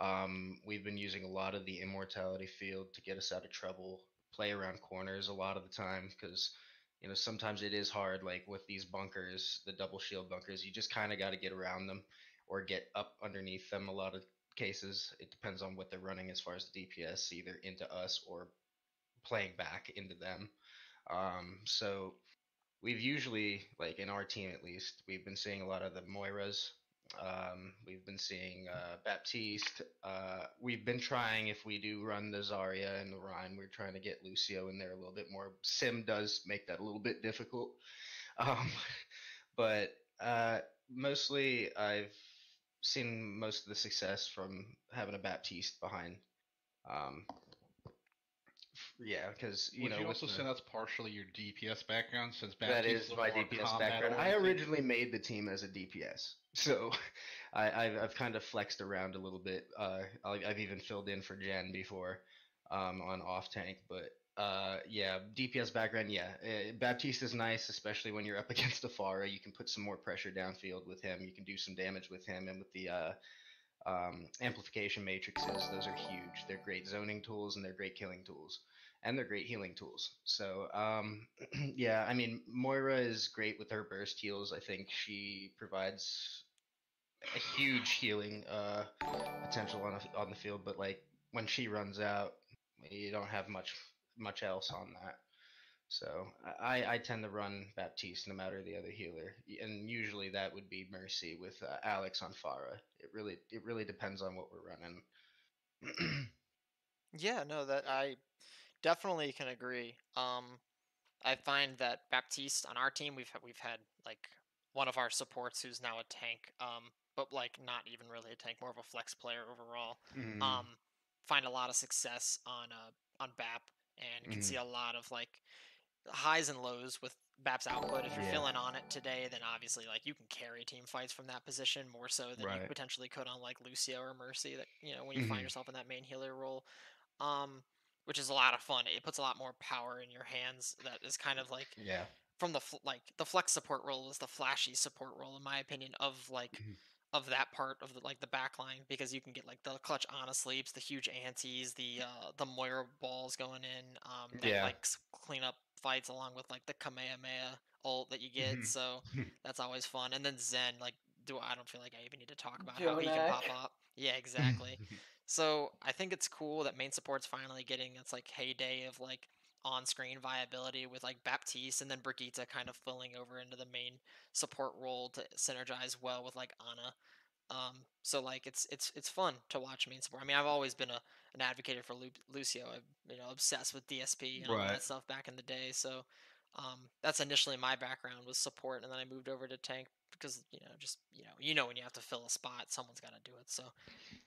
Speaker 2: Um, we've been using a lot of the immortality field to get us out of trouble, play around corners a lot of the time because you know sometimes it is hard. Like with these bunkers, the double shield bunkers, you just kind of got to get around them or get up underneath them a lot of cases. It depends on what they're running as far as the DPS, either into us or playing back into them. Um, so we've usually, like in our team at least, we've been seeing a lot of the Moiras Um, we've been seeing uh, Baptiste. Uh, we've been trying, if we do run the Zarya and the Rein, we're trying to get Lucio in there a little bit more. Sim does make that a little bit difficult. [LAUGHS] Um, but uh, mostly, I've seen most of the success from having a Baptiste behind. Um, yeah, because you
Speaker 3: Would
Speaker 2: know
Speaker 3: you also
Speaker 2: the-
Speaker 3: say that's partially your DPS background since
Speaker 2: that is my DPS background. I originally made the team as a DPS, so [LAUGHS] I, I've, I've kind of flexed around a little bit. Uh, I've even filled in for Jen before um, on off tank, but uh, yeah, DPS background. Yeah, uh, Baptiste is nice, especially when you're up [LAUGHS] against a Pharah. You can put some more pressure downfield with him. You can do some damage with him, and with the uh, um, amplification matrices, those are huge. They're great zoning tools and they're great killing tools and they're great healing tools. So um, [CLEARS THROAT] yeah, I mean Moira is great with her burst heals. I think she provides a huge healing uh, potential on a, on the field, but like when she runs out, you don't have much much else on that. So I, I tend to run Baptiste no matter the other healer, and usually that would be Mercy with uh, Alex on Pharah. It really it really depends on what we're running. [CLEARS THROAT]
Speaker 6: Yeah, no, that I definitely can agree. Um, I find that Baptiste on our team, we've we've had like one of our supports who's now a tank, um, but like not even really a tank, more of a flex player overall.
Speaker 2: Mm.
Speaker 6: Um, find a lot of success on uh on BAP and can see a lot of like highs and lows with BAP's output. If you're
Speaker 2: Yeah.
Speaker 6: feeling on it today, then obviously like you can carry team fights from that position more so than you potentially could on like Lucio or Mercy. That you know when you
Speaker 2: Mhm.
Speaker 6: find yourself in that main healer role, um, which is a lot of fun. It puts a lot more power in your hands. That is kind of like
Speaker 2: yeah.
Speaker 6: from the like the flex support role is the flashy support role in my opinion of like
Speaker 2: Mhm.
Speaker 6: of that part of the like the back line because you can get like the clutch Ana sleeps, the huge antis, the uh the Moira balls going in, um that
Speaker 2: Yeah.
Speaker 6: like clean up fights along with like the Kamehameha ult that you get.
Speaker 2: Mhm.
Speaker 6: So [LAUGHS] that's always fun. And then Zen, like do I don't feel like I even need to talk about how he can pop up. Yeah, exactly. [LAUGHS] So I think it's cool that main support's finally getting its like heyday of like on-screen viability with like Baptiste and then Brigitte kind of filling over into the main support role to synergize well with like Ana. Um, so like it's it's it's fun to watch main support. I mean, I've always been a an advocate for Lu- Lucio. I'm you know obsessed with DSP and all
Speaker 2: Right.
Speaker 6: that stuff back in the day. So um, that's initially my background was support, and then I moved over to tank because you know just you know you know when you have to fill a spot, someone's got to do it. So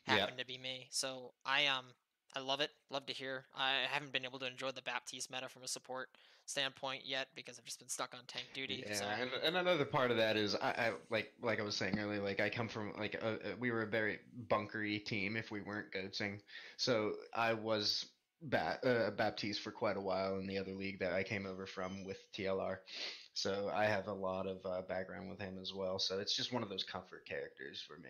Speaker 6: happened to be me. So I um I love it. Love to hear. I haven't been able to enjoy the Baptiste meta from a support standpoint yet because I've just been stuck on tank duty.
Speaker 2: Yeah,
Speaker 6: so
Speaker 2: and, and another part of that is I, I like like I was saying earlier, like I come from like a, a- we were a very bunkery team if we weren't goatsing, so I was ba- uh, Baptiste for quite a while in the other league that I came over from with TLR, so I have a lot of uh, background with him as well. So it's just one of those comfort characters for me.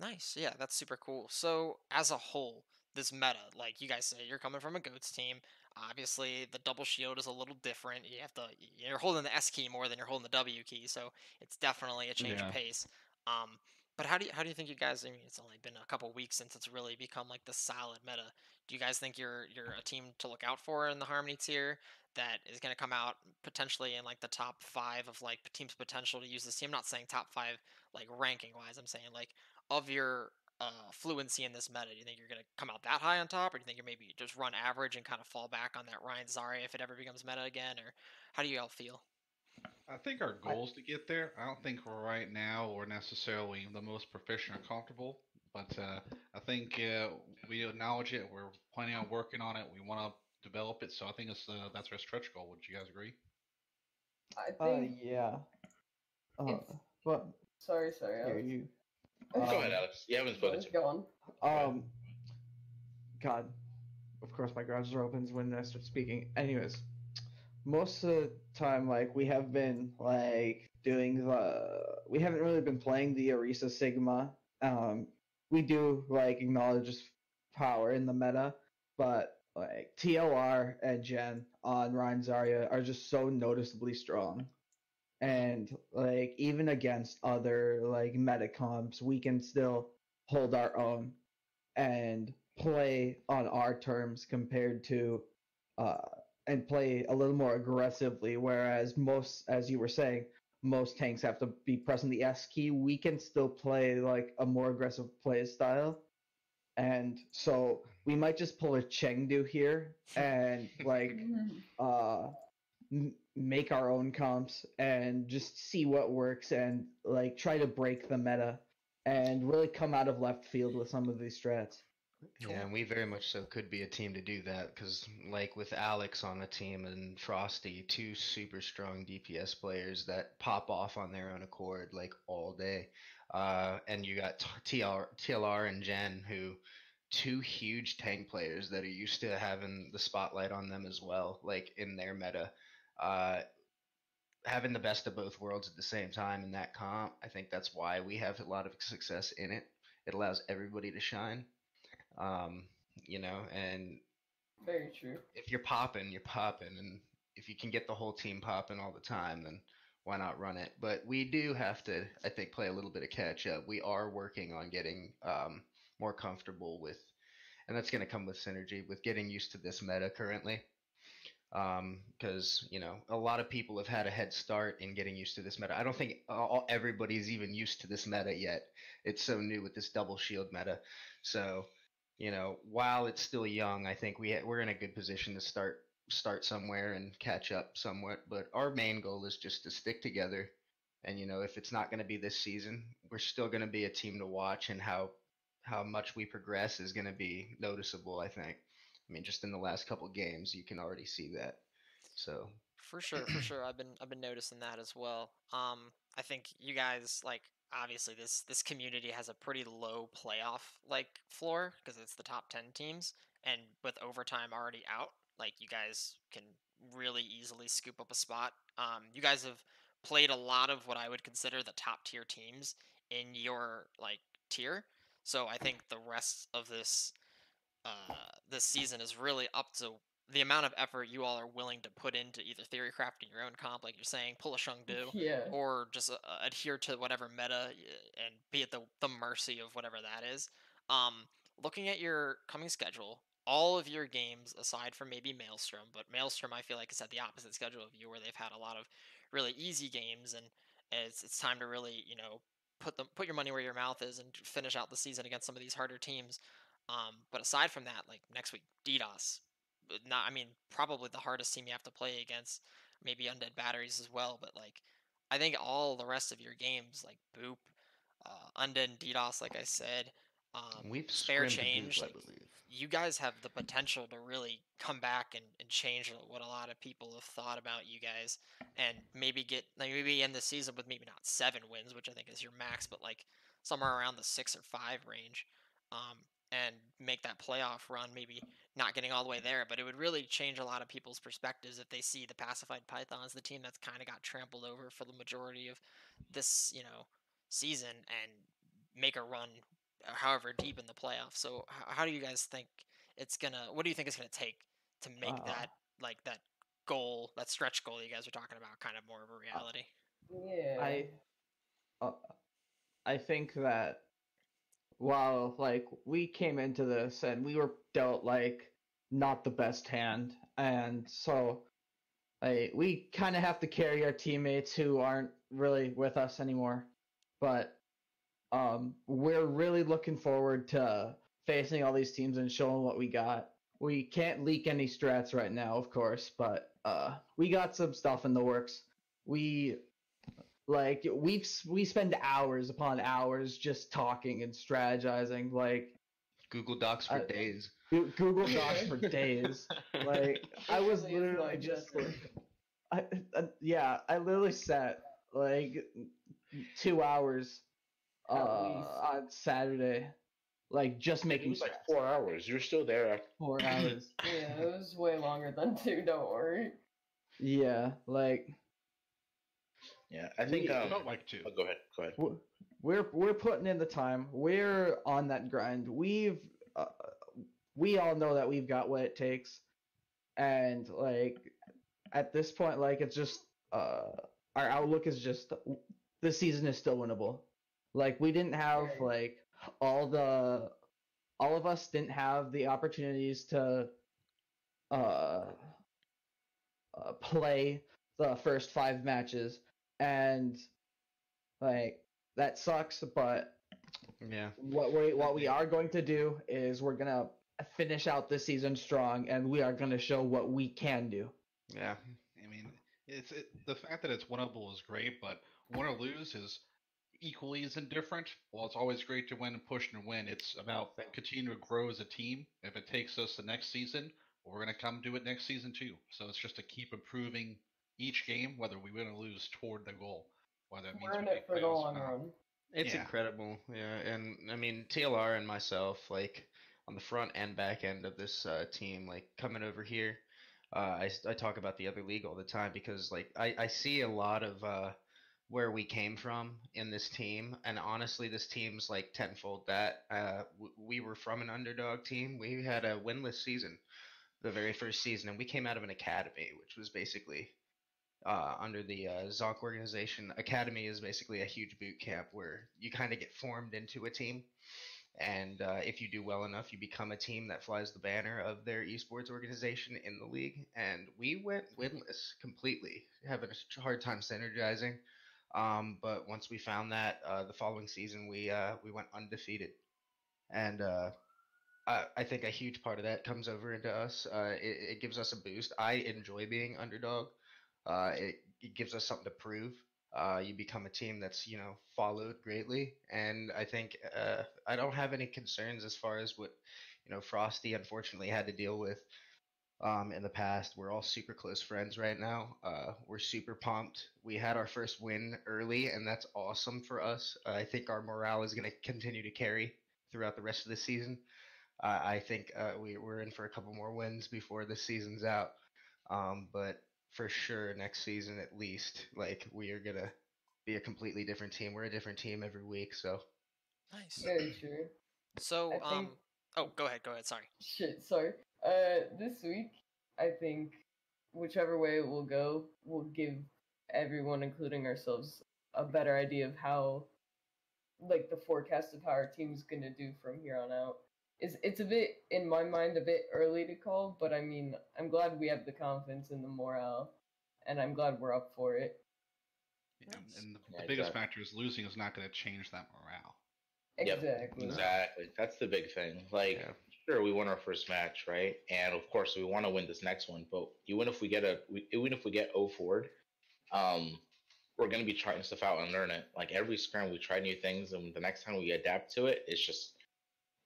Speaker 6: Nice. Yeah, that's super cool. So, as a whole, this meta, like you guys say, you're coming from a goats team. Obviously, the double shield is a little different. You have to you're holding the S key more than you're holding the W key, so it's definitely a change
Speaker 2: Yeah.
Speaker 6: of pace. Um, but how do you how do you think you guys? I mean, it's only been a couple weeks since it's really become like the solid meta. Do you guys think you're you're a team to look out for in the Harmony tier that is going to come out potentially in like the top five of like teams' potential to use this team? I'm not saying top five like ranking wise. I'm saying like of your uh, fluency in this meta, do you think you're going to come out that high on top, or do you think you're maybe just run average and kind of fall back on that Rein Zarya if it ever becomes meta again, or how do you all feel?
Speaker 3: I think our goal is to get there. I don't think right now we're necessarily the most proficient or comfortable, but uh, I think uh, we acknowledge it. We're planning on working on it. We want to develop it, so I think it's uh, that's our stretch goal. Would you guys agree?
Speaker 5: I
Speaker 1: Uh,
Speaker 5: think.
Speaker 1: yeah. Uh, but
Speaker 5: Sorry, sorry.
Speaker 1: here
Speaker 5: Alex.
Speaker 1: you.
Speaker 4: Go
Speaker 1: Um,
Speaker 4: ahead, Alex. You haven't spoken.
Speaker 5: Go on.
Speaker 1: Um, God, of course my garage door opens when I start speaking. Anyways, most of the time, like we have been like doing the, we haven't really been playing the Orisa Sigma. Um, we do like acknowledge its power in the meta, but like TLR and Jen on Rein Zarya are just so noticeably strong. And like even against other like meta comps, we can still hold our own and play on our terms compared to uh and play a little more aggressively whereas most as you were saying most tanks have to be pressing the S key, we can still play like a more aggressive play style. And so we might just pull a Chengdu here and like [LAUGHS] uh m- make our own comps and just see what works and like try to break the meta and really come out of left field with some of these strats.
Speaker 2: Yeah, and we very much so could be a team to do that because, like, with Alex on the team and Frosty, two super strong DPS players that pop off on their own accord like all day, uh, and you got TLR, TLR and Jen who two huge tank players that are used to having the spotlight on them as well, like in their meta. Uh, having the best of both worlds at the same time in that comp, I think that's why we have a lot of success in it. It allows everybody to shine um, you know, and
Speaker 5: Very true.
Speaker 2: if you're popping, you're popping, and if you can get the whole team popping all the time, then why not run it? But we do have to, I think, play a little bit of catch up. We are working on getting um, more comfortable with, and that's going to come with synergy with getting used to this meta currently. Because you know, a lot of people have had a head start in getting used to this meta. I don't think all, everybody's even used to this meta yet. It's so new with this double shield meta. So you know, while it's still young, I think we we're in a good position to start start somewhere and catch up somewhat. But our main goal is just to stick together. And you know, if it's not going to be this season, we're still going to be a team to watch, and how how much we progress is going to be noticeable. I think. I mean, just in the last couple games, you can already see that. So
Speaker 6: For sure, for sure. I've been I've been noticing that as well. Um, I think you guys like obviously this this community has a pretty low playoff like floor because it's the top 10 teams and with overtime already out like you guys can really easily scoop up a spot um, you guys have played a lot of what i would consider the top tier teams in your like tier so i think the rest of this uh, this season is really up to the amount of effort you all are willing to put into either theory crafting your own comp, like you're saying, pull a Shungdu, [LAUGHS]
Speaker 5: Yeah.
Speaker 6: or just uh, adhere to whatever meta and be at the, the mercy of whatever that is. Um, looking at your coming schedule, all of your games, aside from maybe Maelstrom, but Maelstrom I feel like is at the opposite schedule of you, where they've had a lot of really easy games, and it's it's time to really you know put them put your money where your mouth is and finish out the season against some of these harder teams. Um, but aside from that, like next week, DDoS, not I mean probably the hardest team you have to play against, maybe Undead Batteries as well. But like I think all the rest of your games like Boop, uh, Undead and DDoS, like I said, um,
Speaker 2: we've
Speaker 6: spare change.
Speaker 2: booth, I
Speaker 6: like,
Speaker 2: believe.
Speaker 6: You guys have the potential to really come back and, and change what a lot of people have thought about you guys and maybe get like maybe end the season with maybe not seven wins which i think is your max but like somewhere around the six or five range um, and make that playoff run maybe not getting all the way there but it would really change a lot of people's perspectives if they see the pacified pythons the team that's kind of got trampled over for the majority of this you know season and make a run however deep in the playoffs. So how do you guys think it's gonna? What do you think it's gonna take to make
Speaker 1: Uh,
Speaker 6: that like that goal, that stretch goal you guys are talking about, kind of more of a reality?
Speaker 5: Yeah.
Speaker 1: I uh, I think that while like we came into this and we were dealt like not the best hand and so like we kind of have to carry our teammates who aren't really with us anymore but um we're really looking forward to facing all these teams and showing what we got. We can't leak any strats right now of course but uh we got some stuff in the works. We like we've we spend hours upon hours just talking and strategizing like
Speaker 2: Google Docs for
Speaker 1: I-
Speaker 2: days.
Speaker 1: Google docs for days. Like i [LAUGHS] was literally just like I, uh, yeah i literally sat like two hours uh on saturday like just
Speaker 4: It
Speaker 1: making
Speaker 4: was like four hours. You're still there. after-
Speaker 1: four hours [LAUGHS]
Speaker 5: Yeah, it was way longer than two. Don't worry.
Speaker 1: yeah like
Speaker 4: Yeah, I think.
Speaker 1: We-
Speaker 4: Um,
Speaker 3: felt like two.
Speaker 4: oh, go ahead. Go ahead.
Speaker 1: we're we're putting in the time. We're on that grind. We've uh, we all know that we've got what it takes, and like at this point, like it's just uh our outlook is just the season is still winnable. Like we didn't have like all the all of us didn't have the opportunities to uh, uh play the first five matches and like that sucks. But
Speaker 2: Yeah.
Speaker 1: what we what we are going to do is we're gonna finish out this season strong, and we are gonna show what we can do.
Speaker 2: Yeah.
Speaker 3: I mean, it's it, the fact that it's winnable is great, but win or lose is equally as indifferent. While it's always great to win and push and win, it's about continuing to grow as a team. If it takes us the next season, we're gonna come do it next season too. So it's just to keep improving each game, whether we win or lose, toward the goal. Whether it means
Speaker 5: We're
Speaker 3: we
Speaker 5: in it for the long run.
Speaker 2: It's
Speaker 3: Yeah.
Speaker 2: incredible, yeah, and I mean TLR and myself, like on the front and back end of this uh, team, like coming over here, uh, I, s- I talk about the other league all the time because like I, I see a lot of uh, where we came from in this team, and honestly, this team's like tenfold that. Uh, w- we were from an underdog team. We had a winless season, the very first season, and we came out of an academy, which was basically uh, under the uh, Zonk organization. Academy is basically a huge boot camp where you kind of get formed into a team. And uh, if you do well enough, you become a team that flies the banner of their esports organization in the league. And we went winless completely, having a hard time synergizing. Um, but once we found that, uh, the following season we uh, we went undefeated, and uh, I, I think a huge part of that comes over into us. Uh, it, it gives us a boost. I enjoy being underdog. Uh, it, it gives us something to prove. Uh, you become a team that's you know followed greatly, and I think I don't have any concerns as far as what you know Frosty unfortunately had to deal with um, in the past. We're all super close friends right now. Uh, we're super pumped. We had our first win early, and that's awesome for us. Uh, I think our morale is going to continue to carry throughout the rest of the season. Uh, I think uh, we, we're in for a couple more wins before the season's out. Um, but for sure, next season at least, like we are gonna be a completely different team. We're a different team every week, so
Speaker 6: Nice.
Speaker 5: Very true.
Speaker 6: So,
Speaker 5: I
Speaker 6: um,
Speaker 5: think-
Speaker 6: oh, go ahead, go ahead. Sorry.
Speaker 5: Shit, sorry. Uh, this week, I think whichever way it will go will give everyone, including ourselves, a better idea of how, like, the forecast of how our team's gonna do from here on out. Is it's a bit, in my mind, a bit early to call, but I mean, I'm glad we have the confidence and the morale, and I'm glad we're up for it.
Speaker 3: Yeah, and- and the,
Speaker 4: Yeah,
Speaker 3: the biggest
Speaker 4: exactly.
Speaker 3: factor is losing is not going to change that morale.
Speaker 4: Yep,
Speaker 5: Exactly.
Speaker 4: Exactly. That's the big thing. Like,
Speaker 2: Yeah.
Speaker 4: Sure, we won our first match, right? And of course, we want to win this next one. But even if we get a, we, even if we get O forward, um, we're gonna be trying stuff out and learn it. Like every scrim, we try new things, and the next time we adapt to it, it's just,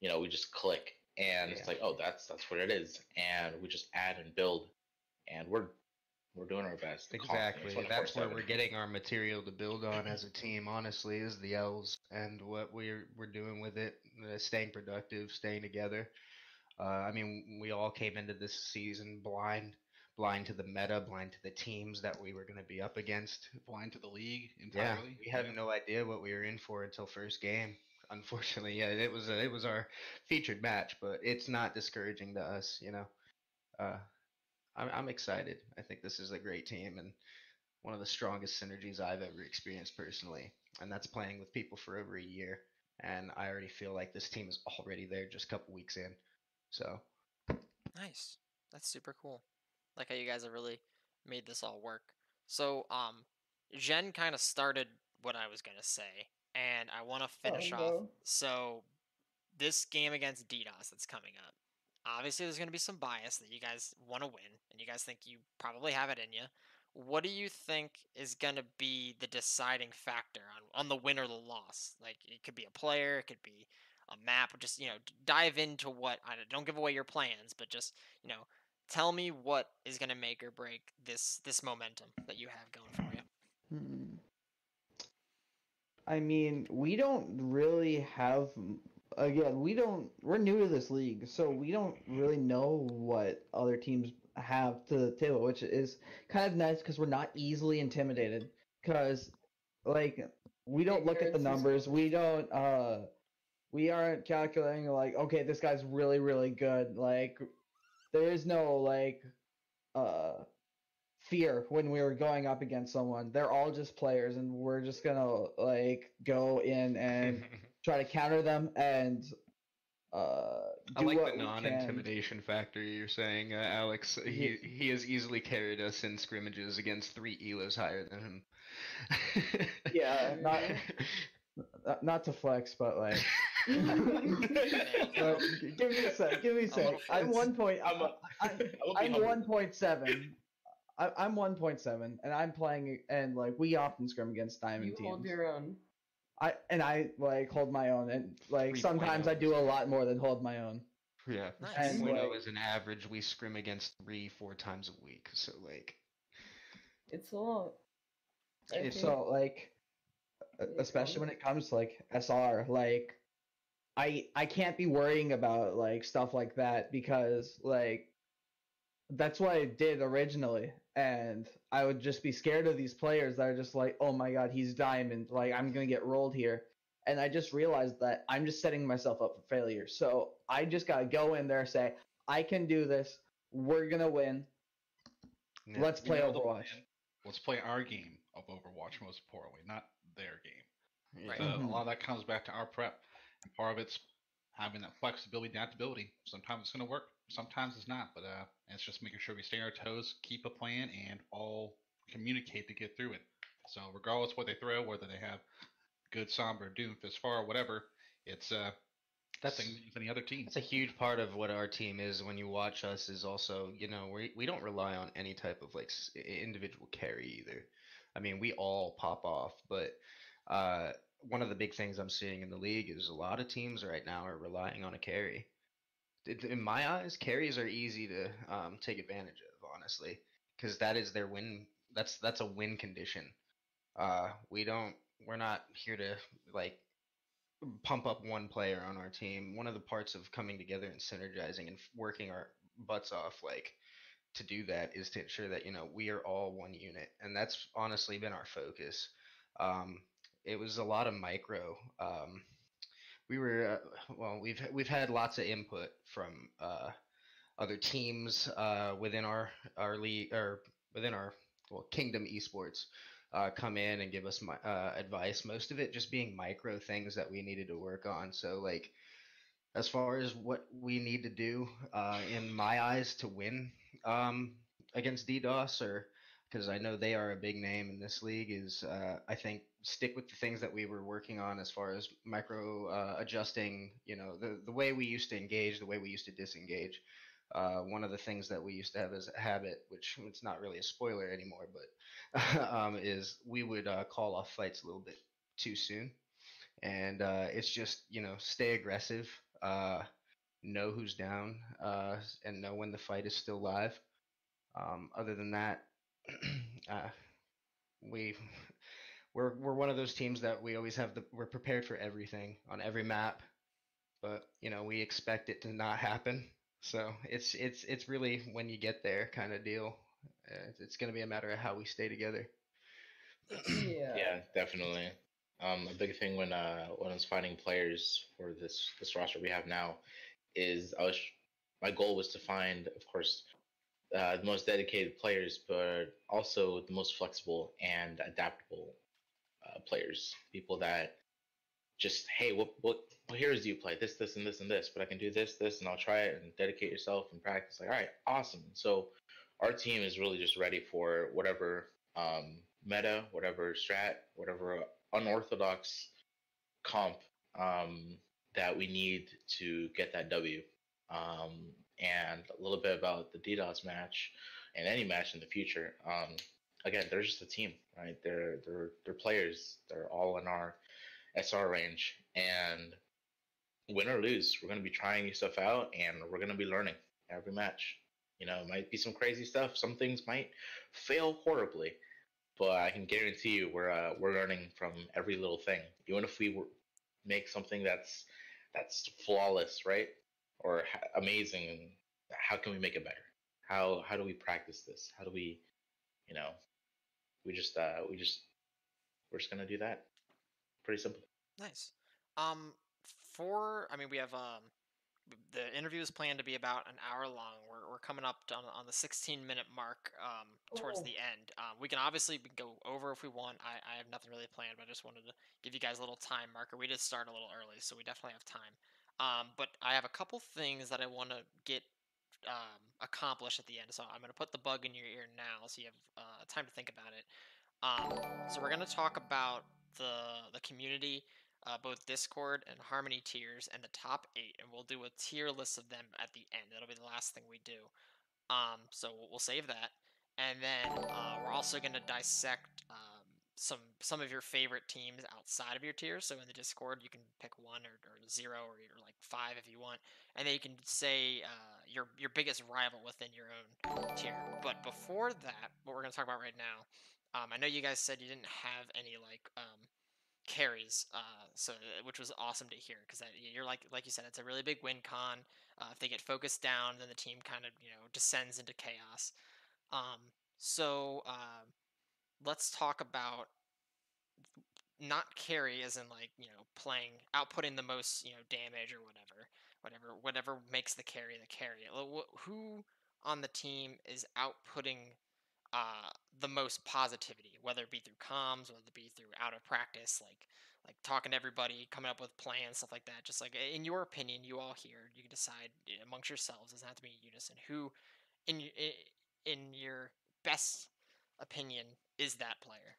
Speaker 4: you know, we just click, and
Speaker 2: Yeah.
Speaker 4: it's like, oh, that's that's what it is, and we just add and build, and we're we're doing our best.
Speaker 2: Exactly. That's where we're getting our material to build on as a team. Honestly, is the L's and what we're we're doing with it, uh, staying productive, staying together. Uh, I mean, we all came into this season blind, blind to the meta, blind to the teams that we were going to be up against.
Speaker 3: Blind to the league
Speaker 2: Yeah,
Speaker 3: entirely.
Speaker 2: we had
Speaker 3: Yeah.
Speaker 2: no idea what we were in for until first game. Unfortunately, yeah, it was a, it was our featured match, but it's not discouraging to us, you know. Uh, I'm I'm excited. I think this is a great team and one of the strongest synergies I've ever experienced personally, and that's playing with people for over a year. And I already feel like this team is already there just a couple weeks in. So
Speaker 6: Nice. That's super cool. Like how you guys have really made this all work. So, um, Jen kind of started what I was gonna say, and I want to finish off.
Speaker 5: no.
Speaker 6: So, this game against DDoS that's coming up. Obviously, there's gonna be some bias that you guys want to win, and you guys think you probably have it in you. What do you think is gonna be the deciding factor on on the win or the loss? Like, it could be a player, it could be a map. Just you know, dive into what. I don't- don't give away your plans, but just you know, tell me what is gonna make or break this this momentum that you have going for you.
Speaker 1: Hmm. I mean, we don't really have. Again, we don't. We're new to this league, so we don't really know what other teams have to the table, which is kind of nice because we're not easily intimidated. Because, like, we don't look at the numbers. We don't. uh We aren't calculating like, okay, this guy's really, really good. Like, there is no like, uh fear when we were going up against someone. They're all just players, and we're just gonna like go in and [LAUGHS] try to counter them. And uh,
Speaker 2: I
Speaker 1: do
Speaker 2: like the non-intimidation factor you're saying, uh, Alex. He he has easily carried us in scrimmages against three elos higher than him.
Speaker 1: Yeah, not- [LAUGHS] not to flex, but like. [LAUGHS] but g- give me a sec. Give me a sec.
Speaker 6: little
Speaker 1: I'm one point. I'm,
Speaker 4: I'm a-
Speaker 1: I'm, [LAUGHS]
Speaker 4: I will be
Speaker 1: I'm
Speaker 4: humble.
Speaker 1: one point seven. I, I'm one point seven, and I'm playing, and like we often scrim against diamond teams.
Speaker 5: You hold your own.
Speaker 1: I and I like hold my own, and like
Speaker 2: 3.0.
Speaker 1: sometimes I do a lot more than hold my own.
Speaker 2: yeah,
Speaker 6: Nice.
Speaker 1: And,
Speaker 2: 3.0
Speaker 1: like-
Speaker 2: is an average. We scrim against three, four times a week. So like,
Speaker 5: It's a lot.
Speaker 2: It's
Speaker 1: So like, especially when it comes to like SR, like, I I can't be worrying about like stuff like that because like, that's what I did originally, and I would just be scared of these players that are just like, oh my god, he's diamond, like I'm gonna get rolled here, and I just realized that I'm just setting myself up for failure. So I just gotta go in there, say I can do this, we're gonna win,
Speaker 2: yeah.
Speaker 1: let's play Overwatch.
Speaker 3: Let's play our game of Overwatch most importantly, not their game.
Speaker 6: Right.
Speaker 3: So
Speaker 1: Mhm.
Speaker 3: a lot of that comes back to our prep, and part of it's having that flexibility, adaptability. Sometimes it's going to work, sometimes it's not. But uh, it's just making sure we stay on our toes, keep a plan, and all communicate to get through it. So regardless what they throw, whether they have good Sombra, Doomfist, Far, or whatever, it's uh, that's
Speaker 2: That's-
Speaker 3: same as any other team.
Speaker 2: That's a huge part of what our team is when you watch us is also, you know, we we don't rely on any type of like individual carry either. I mean, we all pop off, but uh, one of the big things I'm seeing in the league is a lot of teams right now are relying on a carry. In my eyes, carries are easy to um, take advantage of, honestly, because that is their win. That's that's a win condition. Uh, we don't. We're not here to like pump up one player on our team. One of the parts of coming together and synergizing and working our butts off, like to do that, is to ensure that you know we are all one unit, and that's honestly been our focus. Um, it was a lot of micro. Um, we were uh, well, we've we've had lots of input from uh, other teams uh, within our our league or within our well Kingdom Esports uh, come in and give us my, uh, advice. Most of it just being micro things that we needed to work on. So like, as far as what we need to do, uh, in my eyes, to win um, against DDoS, or because I know they are a big name in this league, is uh, I think stick with the things that we were working on as far as micro uh, adjusting. You know, the the way we used to engage, the way we used to disengage. Uh, one of the things that we used to have as a habit, which it's not really a spoiler anymore, but [LAUGHS] um, is we would uh, call off fights a little bit too soon, and uh, it's just you know stay aggressive, uh, know who's down, and know when the fight is still live. Um, other than that, [CLEARS THROAT] uh, we we're we're one of those teams that we always have the we're prepared for everything on every map, but you know we expect it to not happen. So it's it's it's really when you get there kind of deal. Uh, it's- it's going to be a matter of how we stay together.
Speaker 5: yeah.
Speaker 4: Yeah, definitely. Um, a big thing when uh when I was finding players for this this roster we have now is I was my goal was to find, of course, uh, the most dedicated players, but also the most flexible and adaptable uh, players. People that just hey, what what what heroes do you play? This, this, and this, and this. But I can do this, this, and I'll try it and dedicate yourself and practice. Like, all right, awesome. So our team is really just ready for whatever um, meta, whatever strat, whatever unorthodox comp um, that we need to get that W. Um, and a little bit about the DDoS match and any match in the future. Um, again, they're just a team, right? They're they're they're players. They're all in our SR range, and win or lose, we're gonna be trying new stuff out, and we're gonna be learning every match. You know, it might be some crazy stuff. Some things might fail horribly, but I can guarantee you we're uh, we're learning from every little thing. Even if we were, make something that's that's flawless, right, or ha- amazing, how can we make it better? How how do we practice this? How do we, you know, we just uh, we just we're just gonna do that. Pretty simple.
Speaker 6: Nice. Um, for I mean, we have um, the interview is planned to be about an hour long. We're we're coming up on on the 16 minute mark. Um, towards
Speaker 5: Oh.
Speaker 6: the end. Um, we can obviously b- go over if we want. I I have nothing really planned, but I just wanted to give you guys a little time marker. We did start a little early, so we definitely have time. Um, but I have a couple things that I want to get um, accomplished at the end. So I'm going to put the bug in your ear now, so you have uh, time to think about it. Um, so we're going to talk about the the community, uh, both Discord and Harmony tiers, and the top eight, and we'll do a tier list of them at the end. That'll be the last thing we do. Um, so we'll- save that, and then uh, we're also going to dissect um, some some of your favorite teams outside of your tier. So in the Discord, you can pick one or, or zero or, or like five if you want, and then you can say uh, your your biggest rival within your own tier. But before that, what we're to talk about right now, um, I know you guys said you didn't have any like um, carries, uh, so which was awesome to hear because you're like like you said, it's a really big win con. Uh, if they get focused down, then the team kind of you know descends into chaos. Um, so um, let's talk about not carry as in like you know playing outputting the most you know damage or whatever whatever whatever makes the carry the carry. Who on the team is outputting uh, the most positivity whether it be through comms whether it be through out of practice like like talking to everybody coming up with plans stuff like that? Just like in your opinion you all here you can decide amongst yourselves doesn't have to be in unison who in in your best opinion is that player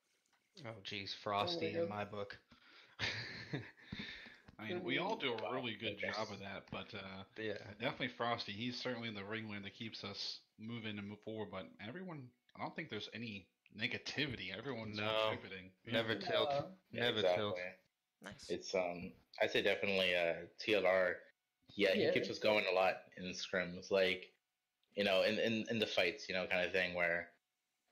Speaker 2: Oh, geez, Frosty
Speaker 5: yeah.
Speaker 2: in my book. [LAUGHS]
Speaker 3: I mean, we all do a really good job of that, but uh,
Speaker 2: yeah.
Speaker 3: definitely Frosty. He's certainly the ringleader that keeps us moving and move forward. But everyone, I don't think there's any negativity. Everyone's
Speaker 2: No,
Speaker 3: contributing. Yeah.
Speaker 2: Never tilt.
Speaker 5: Yeah.
Speaker 4: Yeah,
Speaker 2: Never
Speaker 4: exactly.
Speaker 2: tilt.
Speaker 6: nice
Speaker 4: It's um, I'd say definitely uh TLR. Yeah, he
Speaker 5: Yeah.
Speaker 4: keeps us going a lot in scrims, like you know, in in, in the fights, you know, kind of thing where.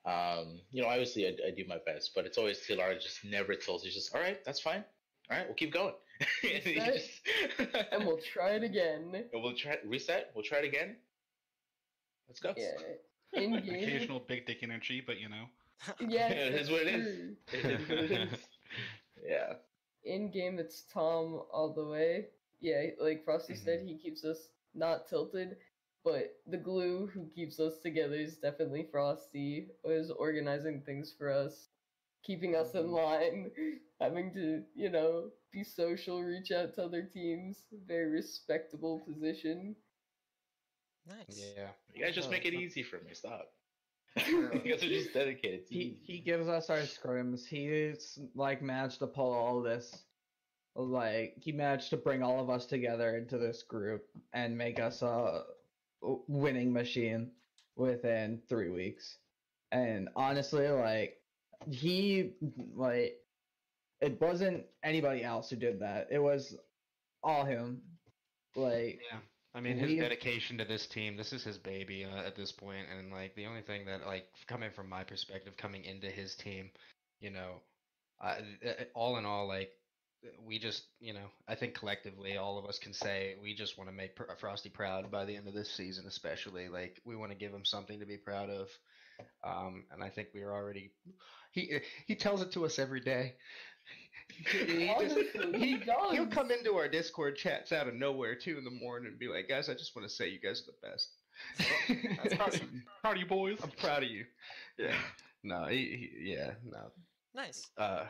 Speaker 4: Um, you know, obviously I, I do my best, but it's always TLR just never tilts. He's just all right, that's fine. All right, we'll keep going. [LAUGHS] And
Speaker 5: Reset.
Speaker 4: just- [LAUGHS]
Speaker 5: and we'll try it again.
Speaker 4: And we'll try reset. We'll try it again. Let's go.
Speaker 5: Yeah. [LAUGHS] In game.
Speaker 3: Occasional big dick energy, but you know.
Speaker 5: Yeah,
Speaker 4: It is what it is. It is what it is. yeah.
Speaker 5: In game, it's Tom all the way. Yeah, like Frosty said, he keeps us not tilted. But the glue who keeps us together is definitely Frosty. Is organizing things for us, keeping us in mm-hmm. line, [LAUGHS] having to, you know, be social, reach out to other teams. Very respectable position.
Speaker 6: nice
Speaker 2: Yeah.
Speaker 4: You guys just
Speaker 1: Oh,
Speaker 4: make it easy for me. Stop. [LAUGHS] you guys are just dedicated. It's
Speaker 1: He he gives us our scrims. He's like managed to pull all this. Like he managed to bring all of us together into this group and make us a winning machine within three weeks. And honestly, like he like it wasn't anybody else who did that. It was all him. Like
Speaker 2: Yeah. I mean, his dedication to this team, this is his baby uh, at this point, and like the only thing that, like, coming from my perspective, coming into his team, you know, I, uh, all in all, like, we just, you know, I think collectively, all of us can say we just want to make Pr- Frosty proud by the end of this season, especially. Like, we want to give him something to be proud of, um, and I think we are already. He he tells it to us every day. He [LAUGHS] just-
Speaker 5: he does.
Speaker 2: He'll come into our Discord chats out of nowhere two in the morning and be like, "Guys, I just want to say you guys are the best."
Speaker 6: That's awesome. [LAUGHS]
Speaker 3: Proud of you boys.
Speaker 2: I'm proud of you. Yeah. No. He, he, yeah. No.
Speaker 6: nice
Speaker 2: Uh.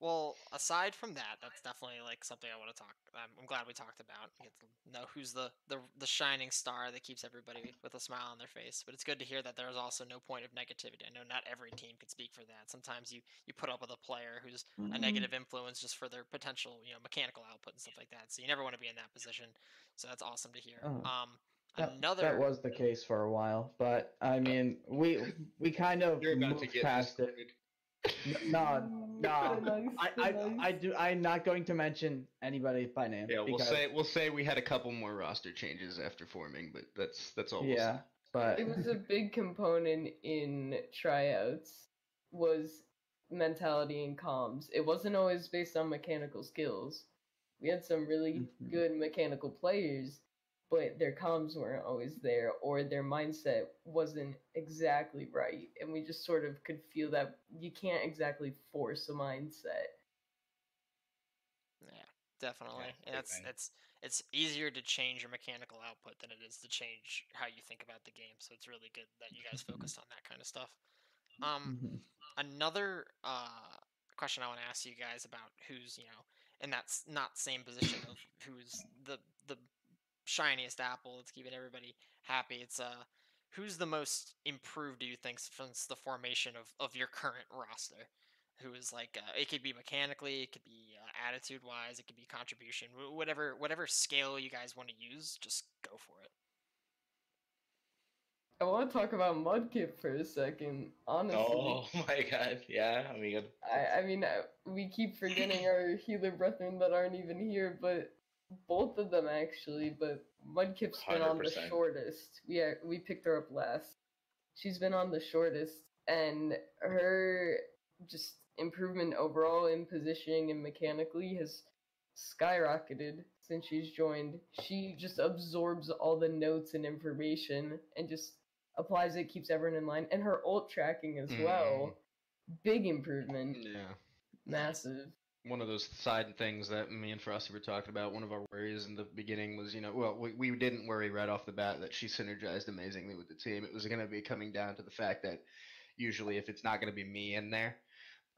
Speaker 6: Well, aside from that, that's definitely like something I want to talk. I'm, I'm glad we talked about. Get to know who's the, the the shining star that keeps everybody with a smile on their face. But it's good to hear that there's also no point of negativity. I know not every team can speak for that. Sometimes you you put up with a player who's
Speaker 1: Mm-hmm.
Speaker 6: a negative influence just for their potential, you know, mechanical output and stuff like that. So you never want to be in that position. So that's awesome to hear.
Speaker 1: Oh,
Speaker 6: Um,
Speaker 1: That,
Speaker 6: another
Speaker 1: that was the case for a while, but I mean, we we kind of
Speaker 2: You're about to
Speaker 1: moved
Speaker 2: get
Speaker 1: past it. No,
Speaker 5: Ooh,
Speaker 1: no,
Speaker 5: nice,
Speaker 1: I, I,
Speaker 5: nice.
Speaker 1: I do. I'm not going to mention anybody by name.
Speaker 2: Yeah. We'll say we'll say we had a couple more roster changes after forming, but that's that's all. We'll
Speaker 1: Yeah,
Speaker 2: say.
Speaker 1: but
Speaker 5: it was a big component in tryouts was mentality and comms. It wasn't always based on mechanical skills. We had some really
Speaker 1: Mhm.
Speaker 5: good mechanical players, but their comms weren't always there or their mindset wasn't exactly right. And we just sort of could feel that you can't exactly force a mindset.
Speaker 6: Yeah, definitely.
Speaker 4: big
Speaker 6: and that's
Speaker 4: thing.
Speaker 6: it's it's easier to change your mechanical output than it is to change how you think about the game. So it's really good that you guys focused on that kind of stuff. Um,
Speaker 1: mhm.
Speaker 6: another uh question I want to ask you guys about who's you know in that s- not same position of who's the the shiniest apple that's keeping everybody happy. It's uh who's the most improved do you think since the formation of of your current roster? Who is like uh, it could be mechanically, it could be uh, attitude wise, it could be contribution, whatever whatever scale you guys want to use, just go for it.
Speaker 5: I want to talk about Mudkip for a second. Honestly,
Speaker 4: Oh [LAUGHS] my god, yeah. I mean,
Speaker 5: I, I mean, uh, we keep forgetting [LAUGHS] our healer brethren that aren't even here, but both of them actually. But Mudkip's been on the shortest. We uh, we picked her up last. She's been on the shortest, and her just improvement overall in positioning and mechanically has skyrocketed since she's joined. She just absorbs all the notes and information and just applies it, keeps everyone in line, and her ult tracking as well. Big improvement,
Speaker 2: Yeah.
Speaker 5: massive.
Speaker 2: One of those side things that me and Frosty were talking about. One of our worries in the beginning was, you know, well, we, we didn't worry right off the bat that she synergized amazingly with the team. It was going to be coming down to the fact that usually if it's not going to be me in there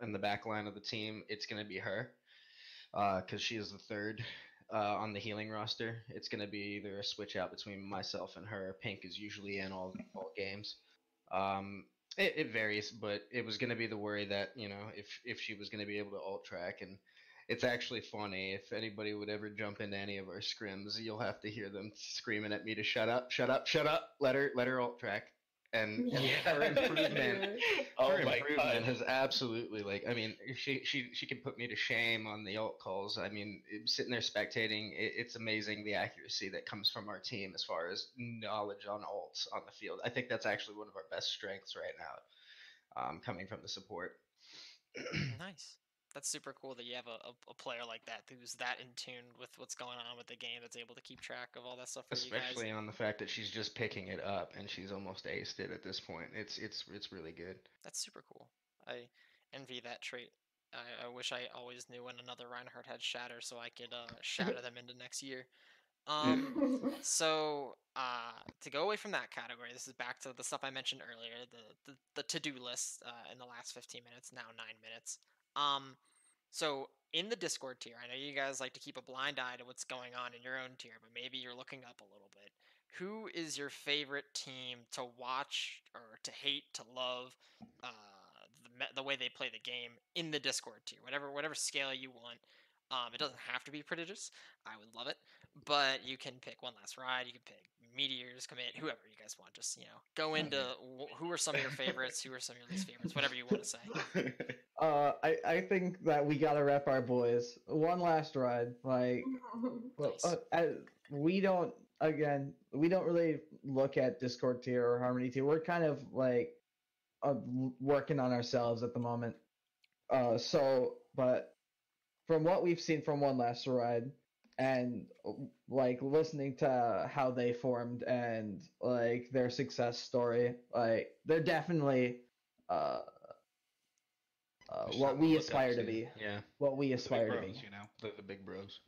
Speaker 2: in the back line of the team, it's going to be her because she is the third uh, on the healing roster. It's going to be either a switch out between myself and her. Pink is usually in all all games. Um, it, it varies, but it was going to be the worry that you know if if she was going to be able to ult track, and it's actually funny if anybody would ever jump into any of our scrims, you'll have to hear them screaming at me to shut up, shut up, shut up, let her let her ult track, and, and
Speaker 4: Yeah.
Speaker 2: her improvement [LAUGHS]
Speaker 4: oh
Speaker 2: her
Speaker 4: my
Speaker 2: improvement has absolutely like I mean she she she can put me to shame on the ult calls. I mean sitting there spectating, it, it's amazing the accuracy that comes from our team as far as knowledge on ults on the field. I think that's actually one of our best strengths right now, um, coming from the support. [CLEARS THROAT]
Speaker 6: Nice. That's super cool that you have a, a, a player like that who's that in tune with what's going on with the game that's able to keep track of all that stuff for you guys.
Speaker 2: Especially on the fact that she's just picking it up and she's almost aced it at this point. It's it's it's really good.
Speaker 6: That's super cool. I envy that trait. I, I wish I always knew when another Reinhardt had shatter so I could uh, shatter [LAUGHS] them into next year. Um, so uh, to go away from that category, this is back to the stuff I mentioned earlier, the the, the to do list uh, in the last 15 minutes, now nine minutes. Um, so in the Discord tier, I know you guys like to keep a blind eye to what's going on in your own tier, but maybe you're looking up a little bit. Who is your favorite team to watch or to hate, to love, uh, the, the way they play the game in the Discord tier, whatever whatever scale you want. Um, it doesn't have to be prodigious. I would love it, but you can pick one last ride. You can pick meteors, commit, whoever you guys want. Just you know, go [LAUGHS] into wh- who are some of your favorites, who are some of your least favorites, whatever you want to say. [LAUGHS]
Speaker 1: Uh, I, I think that we gotta rep our boys. One last ride, like [LAUGHS]
Speaker 6: Nice.
Speaker 1: uh, uh, we don't again we don't really look at Discord tier or Harmony tier. We're kind of like uh, working on ourselves at the moment. Uh, so but from what we've seen from One Last Ride and like listening to how they formed and like their success story, like they're definitely uh, uh, what we
Speaker 2: look
Speaker 1: aspire to be.
Speaker 2: Yeah,
Speaker 1: What we
Speaker 3: The big
Speaker 1: aspire to be.
Speaker 3: you know.
Speaker 2: the, the big bros.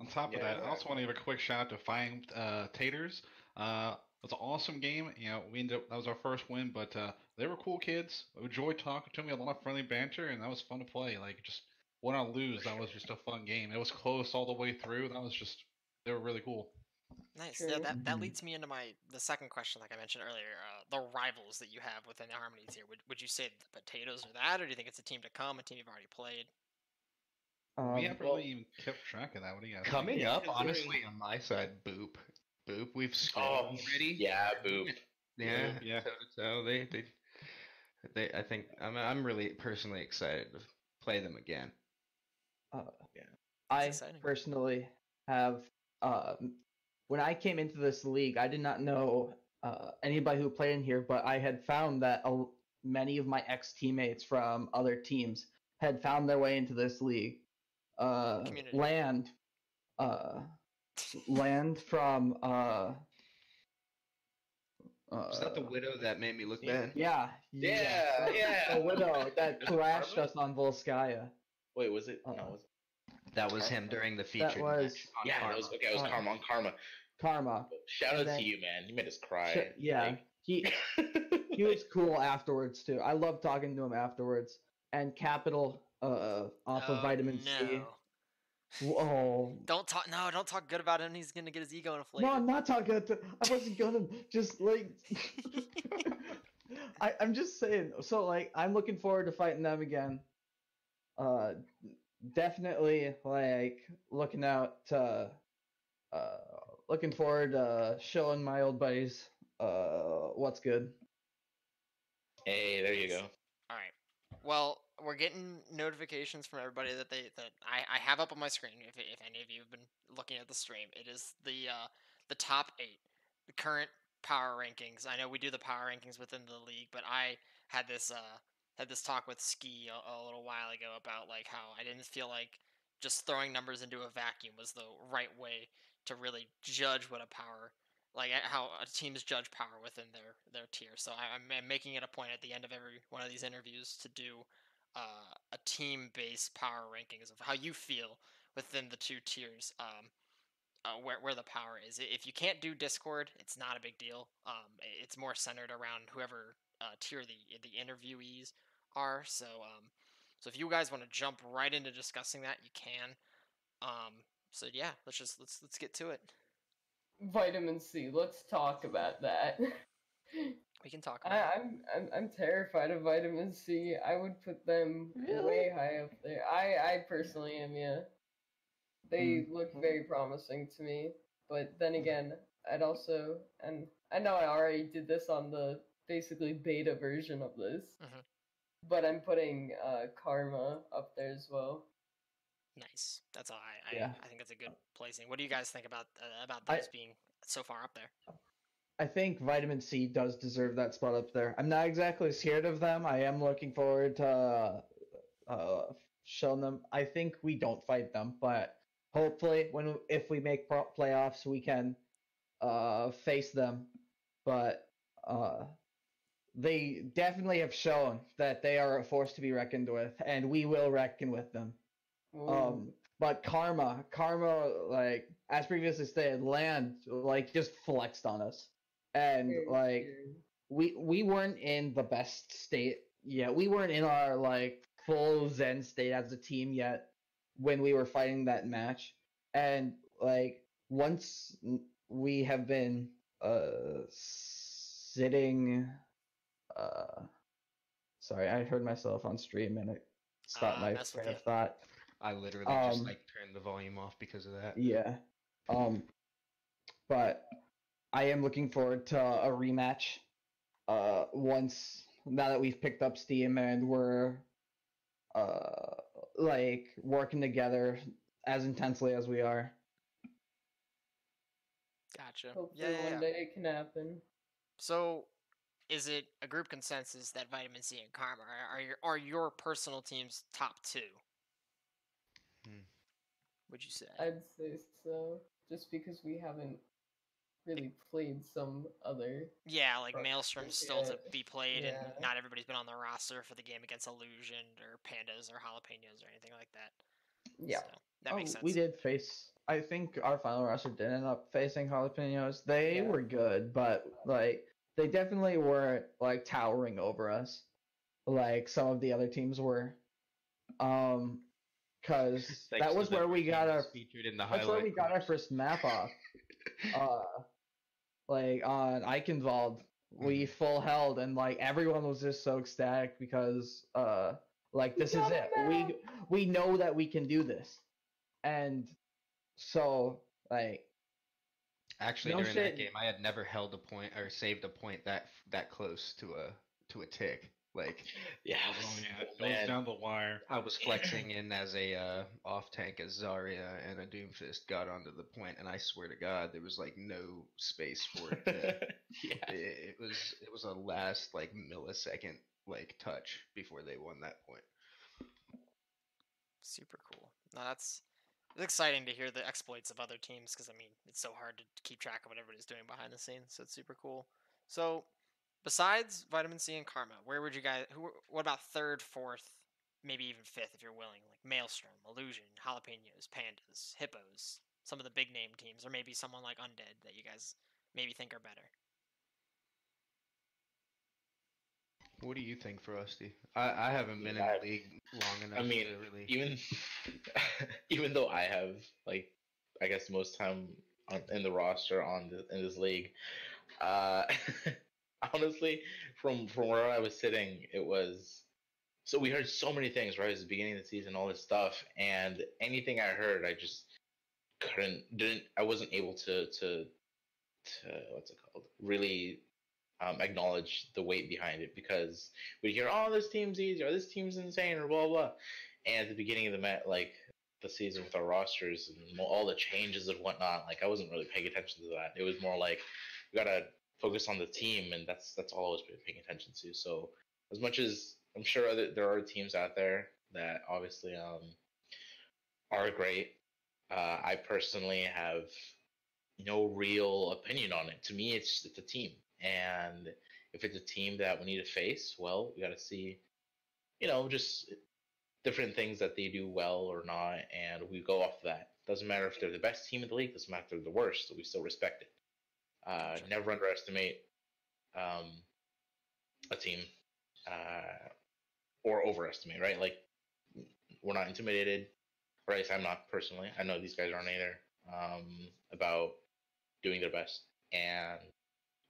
Speaker 3: On top of
Speaker 4: Yeah,
Speaker 3: that, I also want to give a quick shout out to Flying uh, Taters. Uh, it was an awesome game. You know, we ended up, that was our first win, but uh, they were cool kids. I enjoyed talking to me, a lot of friendly banter, and that was fun to play. Like just when I lose, that was just a fun game. It was close all the way through. That was just they were really cool.
Speaker 6: Nice. Yeah, that, that
Speaker 1: Mhm.
Speaker 6: leads me into my the second question, like I mentioned earlier, uh, the rivals that you have within the Harmonies here. Would would you say the potatoes are that, or do you think it's a team to come, a team you've already played?
Speaker 1: Um,
Speaker 3: we haven't
Speaker 4: well-
Speaker 3: really even kept track of that. What do you guys?
Speaker 2: Coming
Speaker 4: Yeah,
Speaker 2: up, honestly, on my side, Boop. Boop, we've scored
Speaker 4: Oh,
Speaker 2: already.
Speaker 4: yeah, boop.
Speaker 2: Yeah,
Speaker 3: Yeah.
Speaker 2: So, so they, they, they. I think I'm. I'm really personally excited to play them again.
Speaker 1: Uh,
Speaker 4: Yeah.
Speaker 1: I
Speaker 6: exciting.
Speaker 1: personally have. Um, when I came into this league, I did not know uh, anybody who played in here, but I had found that a, many of my ex teammates from other teams had found their way into this league. Uh, land, uh, land from. Uh,
Speaker 2: Is that the widow that made me look bad?
Speaker 1: Yeah,
Speaker 4: Yeah,
Speaker 1: the-
Speaker 4: yeah.
Speaker 1: The widow that [LAUGHS]
Speaker 4: Was
Speaker 1: thrashed us on Volskaya.
Speaker 4: Wait, was it? no,
Speaker 1: Uh,
Speaker 4: was
Speaker 2: That was him during the featured
Speaker 1: was-
Speaker 2: match on
Speaker 4: yeah, that
Speaker 2: Karma.
Speaker 4: was okay. It was
Speaker 1: Uh,
Speaker 4: Karma on Karma.
Speaker 1: Karma.
Speaker 4: Shout out
Speaker 1: then-
Speaker 4: to you, man. You made us cry.
Speaker 1: Sh- yeah, he
Speaker 4: Like- [LAUGHS]
Speaker 1: he was cool afterwards too. I love talking to him afterwards. And Capital uh, off of
Speaker 6: Oh,
Speaker 1: Vitamin C.
Speaker 6: no.
Speaker 1: Whoa.
Speaker 6: Don't talk. No, don't talk good about him. He's gonna get his ego inflated.
Speaker 1: No, I'm not talking. To, I wasn't gonna just like. [LAUGHS] I, I'm just saying. So like, I'm looking forward to fighting them again. Uh, definitely like looking out. To, uh, looking forward to showing my old buddies uh what's good.
Speaker 4: Hey, there you go.
Speaker 6: All right. Well, we're getting notifications from everybody that they that I, I have up on my screen. If, if any of you have been looking at the stream, it is the uh, the top eight, the current power rankings. I know we do the power rankings within the league, but I had this uh, had this talk with Ski a, a little while ago about like how I didn't feel like just throwing numbers into a vacuum was the right way to really judge what a power like how uh, teams judge power within their their tier. So I, I'm, I'm making it a point at the end of every one of these interviews to do uh, a team-based power rankings of how you feel within the two tiers. Um, uh, where where the power is. If you can't do Discord, it's not a big deal. Um, it's more centered around whoever uh, tier the the interviewees are. So um, so if you guys want to jump right into discussing that, you can. Um, so yeah, let's just let's let's get to it.
Speaker 5: Vitamin C. Let's talk about that. [LAUGHS]
Speaker 6: We can talk.
Speaker 5: I,
Speaker 6: About it.
Speaker 5: I'm I'm I'm terrified of vitamin C. I would put them
Speaker 1: Really?
Speaker 5: way high up there. I I personally am. Yeah, they look
Speaker 1: Mhm.
Speaker 5: very promising to me. But then again, I'd also and I know I already did this on the basically beta version of this,
Speaker 6: Mhm.
Speaker 5: but I'm putting uh, Karma up there as well.
Speaker 6: Nice. That's all. I I,
Speaker 1: Yeah.
Speaker 6: I think that's a good placing. What do you guys think about uh, about
Speaker 1: I-
Speaker 6: being so far up there?
Speaker 1: I think vitamin C does deserve that spot up there. I'm not exactly scared of them. I am looking forward to uh, uh, showing them. I think we don't fight them, but hopefully, when if we make playoffs, we can uh, face them. But uh, they definitely have shown that they are a force to be reckoned with, and we will reckon with them.
Speaker 5: Ooh.
Speaker 1: Um, but karma, karma, like as previously stated, land like just flexed on us, and like we we weren't in the best state yet. We weren't in our like full zen state as a team yet when we were fighting that match, and like once we have been uh sitting, uh, sorry, I heard myself on stream and it stopped
Speaker 6: Ah,
Speaker 1: my
Speaker 6: mess with
Speaker 1: train of thought.
Speaker 2: I literally just
Speaker 1: Um,
Speaker 2: like turned the volume off because of that.
Speaker 1: Yeah. Um but I am looking forward to a rematch uh once now that we've picked up steam and we're uh like working together as intensely as we are.
Speaker 6: Gotcha.
Speaker 5: Hopefully
Speaker 6: Yeah, yeah,
Speaker 5: one
Speaker 6: yeah.
Speaker 5: day it can happen.
Speaker 6: So, is it a group consensus that Vitamin C and Karma are, are your are your personal teams top two?
Speaker 2: Hmm.
Speaker 6: Would you say?
Speaker 5: I'd say so, just because we haven't really played some other.
Speaker 6: yeah, like Maelstrom's still to be played,
Speaker 5: Yeah.
Speaker 6: and not everybody's been on the roster for the game against Illusion or Pandas or Jalapenos or anything like that.
Speaker 5: Yeah.
Speaker 6: So, that makes
Speaker 1: Oh,
Speaker 6: sense.
Speaker 1: We did face I think our final roster did end up facing jalapenos. They
Speaker 5: Yeah.
Speaker 1: were good, but like they definitely weren't like towering over us like some of the other teams were. Um because [LAUGHS] that was where we got our
Speaker 2: featured in the
Speaker 1: That's where we
Speaker 2: highlight
Speaker 1: got our first map off. [LAUGHS] Uh, like on Eichenwalde, we
Speaker 2: Mm-hmm.
Speaker 1: full held, and like everyone was just so ecstatic because, uh, like this is it.
Speaker 5: a
Speaker 1: We we know that we can do this, and so like
Speaker 2: Actually,
Speaker 1: No
Speaker 2: during
Speaker 1: shit.
Speaker 2: that game, I had never held a point or saved a point that that close to a to a tick. Like [LAUGHS]
Speaker 4: Yeah, it
Speaker 3: Oh yeah, it goes down the wire.
Speaker 2: I was flexing in as a uh, off tank as Zarya, and a Doomfist got onto the point, and I swear to God, there was like no space for it. To, [LAUGHS]
Speaker 4: yeah.
Speaker 2: it, it was it was a last like millisecond like touch before they won that point.
Speaker 6: Super cool. No, that's it's exciting to hear the exploits of other teams because I mean it's so hard to keep track of what everybody's doing behind the scenes. So it's super cool. So besides Vitamin C and Karma, where would you guys? Who? What about third, fourth, maybe even fifth if you're willing? Like Maelstrom, Illusion, Jalapenos, Pandas, Hippos, some of the big name teams, or maybe someone like Undead that you guys maybe think are better.
Speaker 2: What do you think, Frosty? I, I haven't been in the league long enough.
Speaker 4: I mean,
Speaker 2: really.
Speaker 4: even [LAUGHS] even though I have like I guess most time on, in the roster on the, in this league, uh, [LAUGHS] honestly, from from where I was sitting, it was so we heard so many things right at the beginning of the season, all this stuff, and anything I heard, I just couldn't didn't I wasn't able to to to what's it called really um, acknowledge the weight behind it because we hear oh this team's easy or this team's insane or blah blah. And at the beginning of the met like the season with our rosters and all the changes and whatnot like I wasn't really paying attention to that. It was more like we gotta focus on the team and that's that's all I was paying attention to. So as much as I'm sure other, there are teams out there that obviously um are great uh, I personally have no real opinion on it. To me, it's it's a team, and if it's a team that we need to face, well, we got to see, you know, just different things that they do well or not, and we go off of that. Doesn't matter if they're the best team in the league. Doesn't matter if they're the worst. We still respect it. Uh, never underestimate um, a team, uh, or overestimate. Right? Like we're not intimidated or at least I'm not personally. I know these guys aren't either. Um, about doing their best and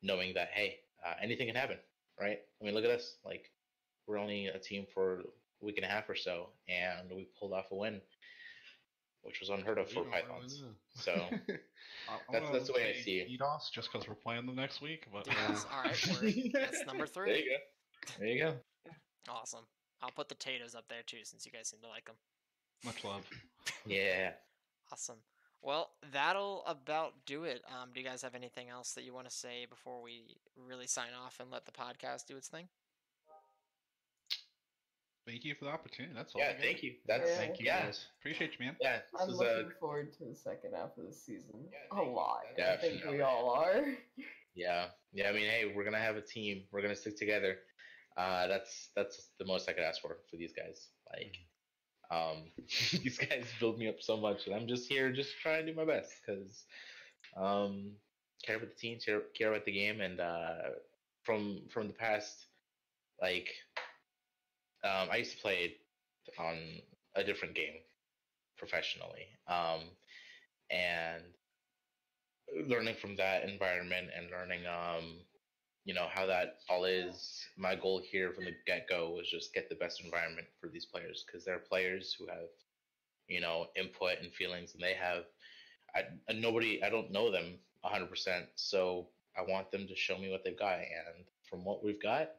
Speaker 4: knowing that hey, uh, anything can happen, right? I mean, look at us. Like we're only a team for a week and a half or so, and we pulled off a win, which was unheard of for
Speaker 3: don't really
Speaker 4: Pythons. So [LAUGHS]
Speaker 3: I-
Speaker 4: That's- that's the way I see it.
Speaker 3: DDoS just because we're playing them next week, but uh, [LAUGHS]
Speaker 6: Yes, all right. That's number [LAUGHS] three.
Speaker 4: there
Speaker 6: three.
Speaker 4: you go. There you go.
Speaker 6: Awesome. I'll put the taters up there too, since you guys seem to like them.
Speaker 3: much love.
Speaker 4: Yeah.
Speaker 6: Awesome. Well, that'll about do it. Um, do you guys have anything else that you want to say before we really sign off and let the podcast do its thing?
Speaker 3: Thank you for the opportunity. That's all.
Speaker 4: Yeah. Thank you. That's
Speaker 5: Yeah.
Speaker 2: Thank you,
Speaker 4: yeah.
Speaker 2: guys.
Speaker 3: Appreciate you, man.
Speaker 4: Yeah. This
Speaker 5: I'm
Speaker 4: was
Speaker 5: looking
Speaker 4: a
Speaker 5: forward to the second half of the season
Speaker 4: Yeah,
Speaker 5: a
Speaker 4: thank you.
Speaker 5: lot. I think we all are.
Speaker 4: Yeah, yeah. I mean, hey, we're gonna have a team. We're gonna stick together. Uh, that's that's the most I could ask for for these guys. Like, um, [LAUGHS] these guys build me up so much, and I'm just here, just trying to do my best because, um, care about the team, care, care about the game, and uh, from from the past, like, um, I used to play on a different game professionally, um, and learning from that environment and learning um you know how that all is. My goal here from the get-go was just get the best environment for these players because they're players who have you know input and feelings and they have I, nobody i don't know them 100% so i want them to show me what they've got and from what we've got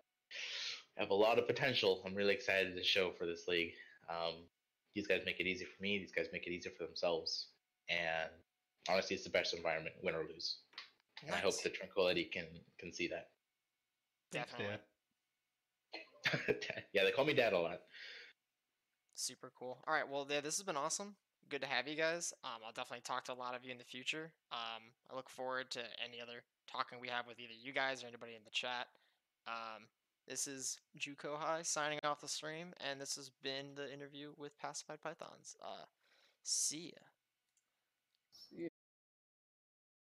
Speaker 4: I have a lot of potential. I'm really excited to show for this league. Um, these guys make it easy for me these guys make it easier for themselves and honestly, it's the best environment, win or lose. And I hope
Speaker 6: Nice.
Speaker 4: that Tranquility can can see that.
Speaker 3: Thanks,
Speaker 6: Definitely.
Speaker 3: Dad. [LAUGHS]
Speaker 4: yeah, they call me dad a lot.
Speaker 6: Super cool. All right. Well, yeah, this has been awesome. Good to have you guys. Um, I'll definitely talk to a lot of you in the future. Um, I look forward to any other talking we have with either you guys or anybody in the chat. Um, this is Juco High signing off the stream, and this has been the interview with Pacified Pythons. Uh, see ya.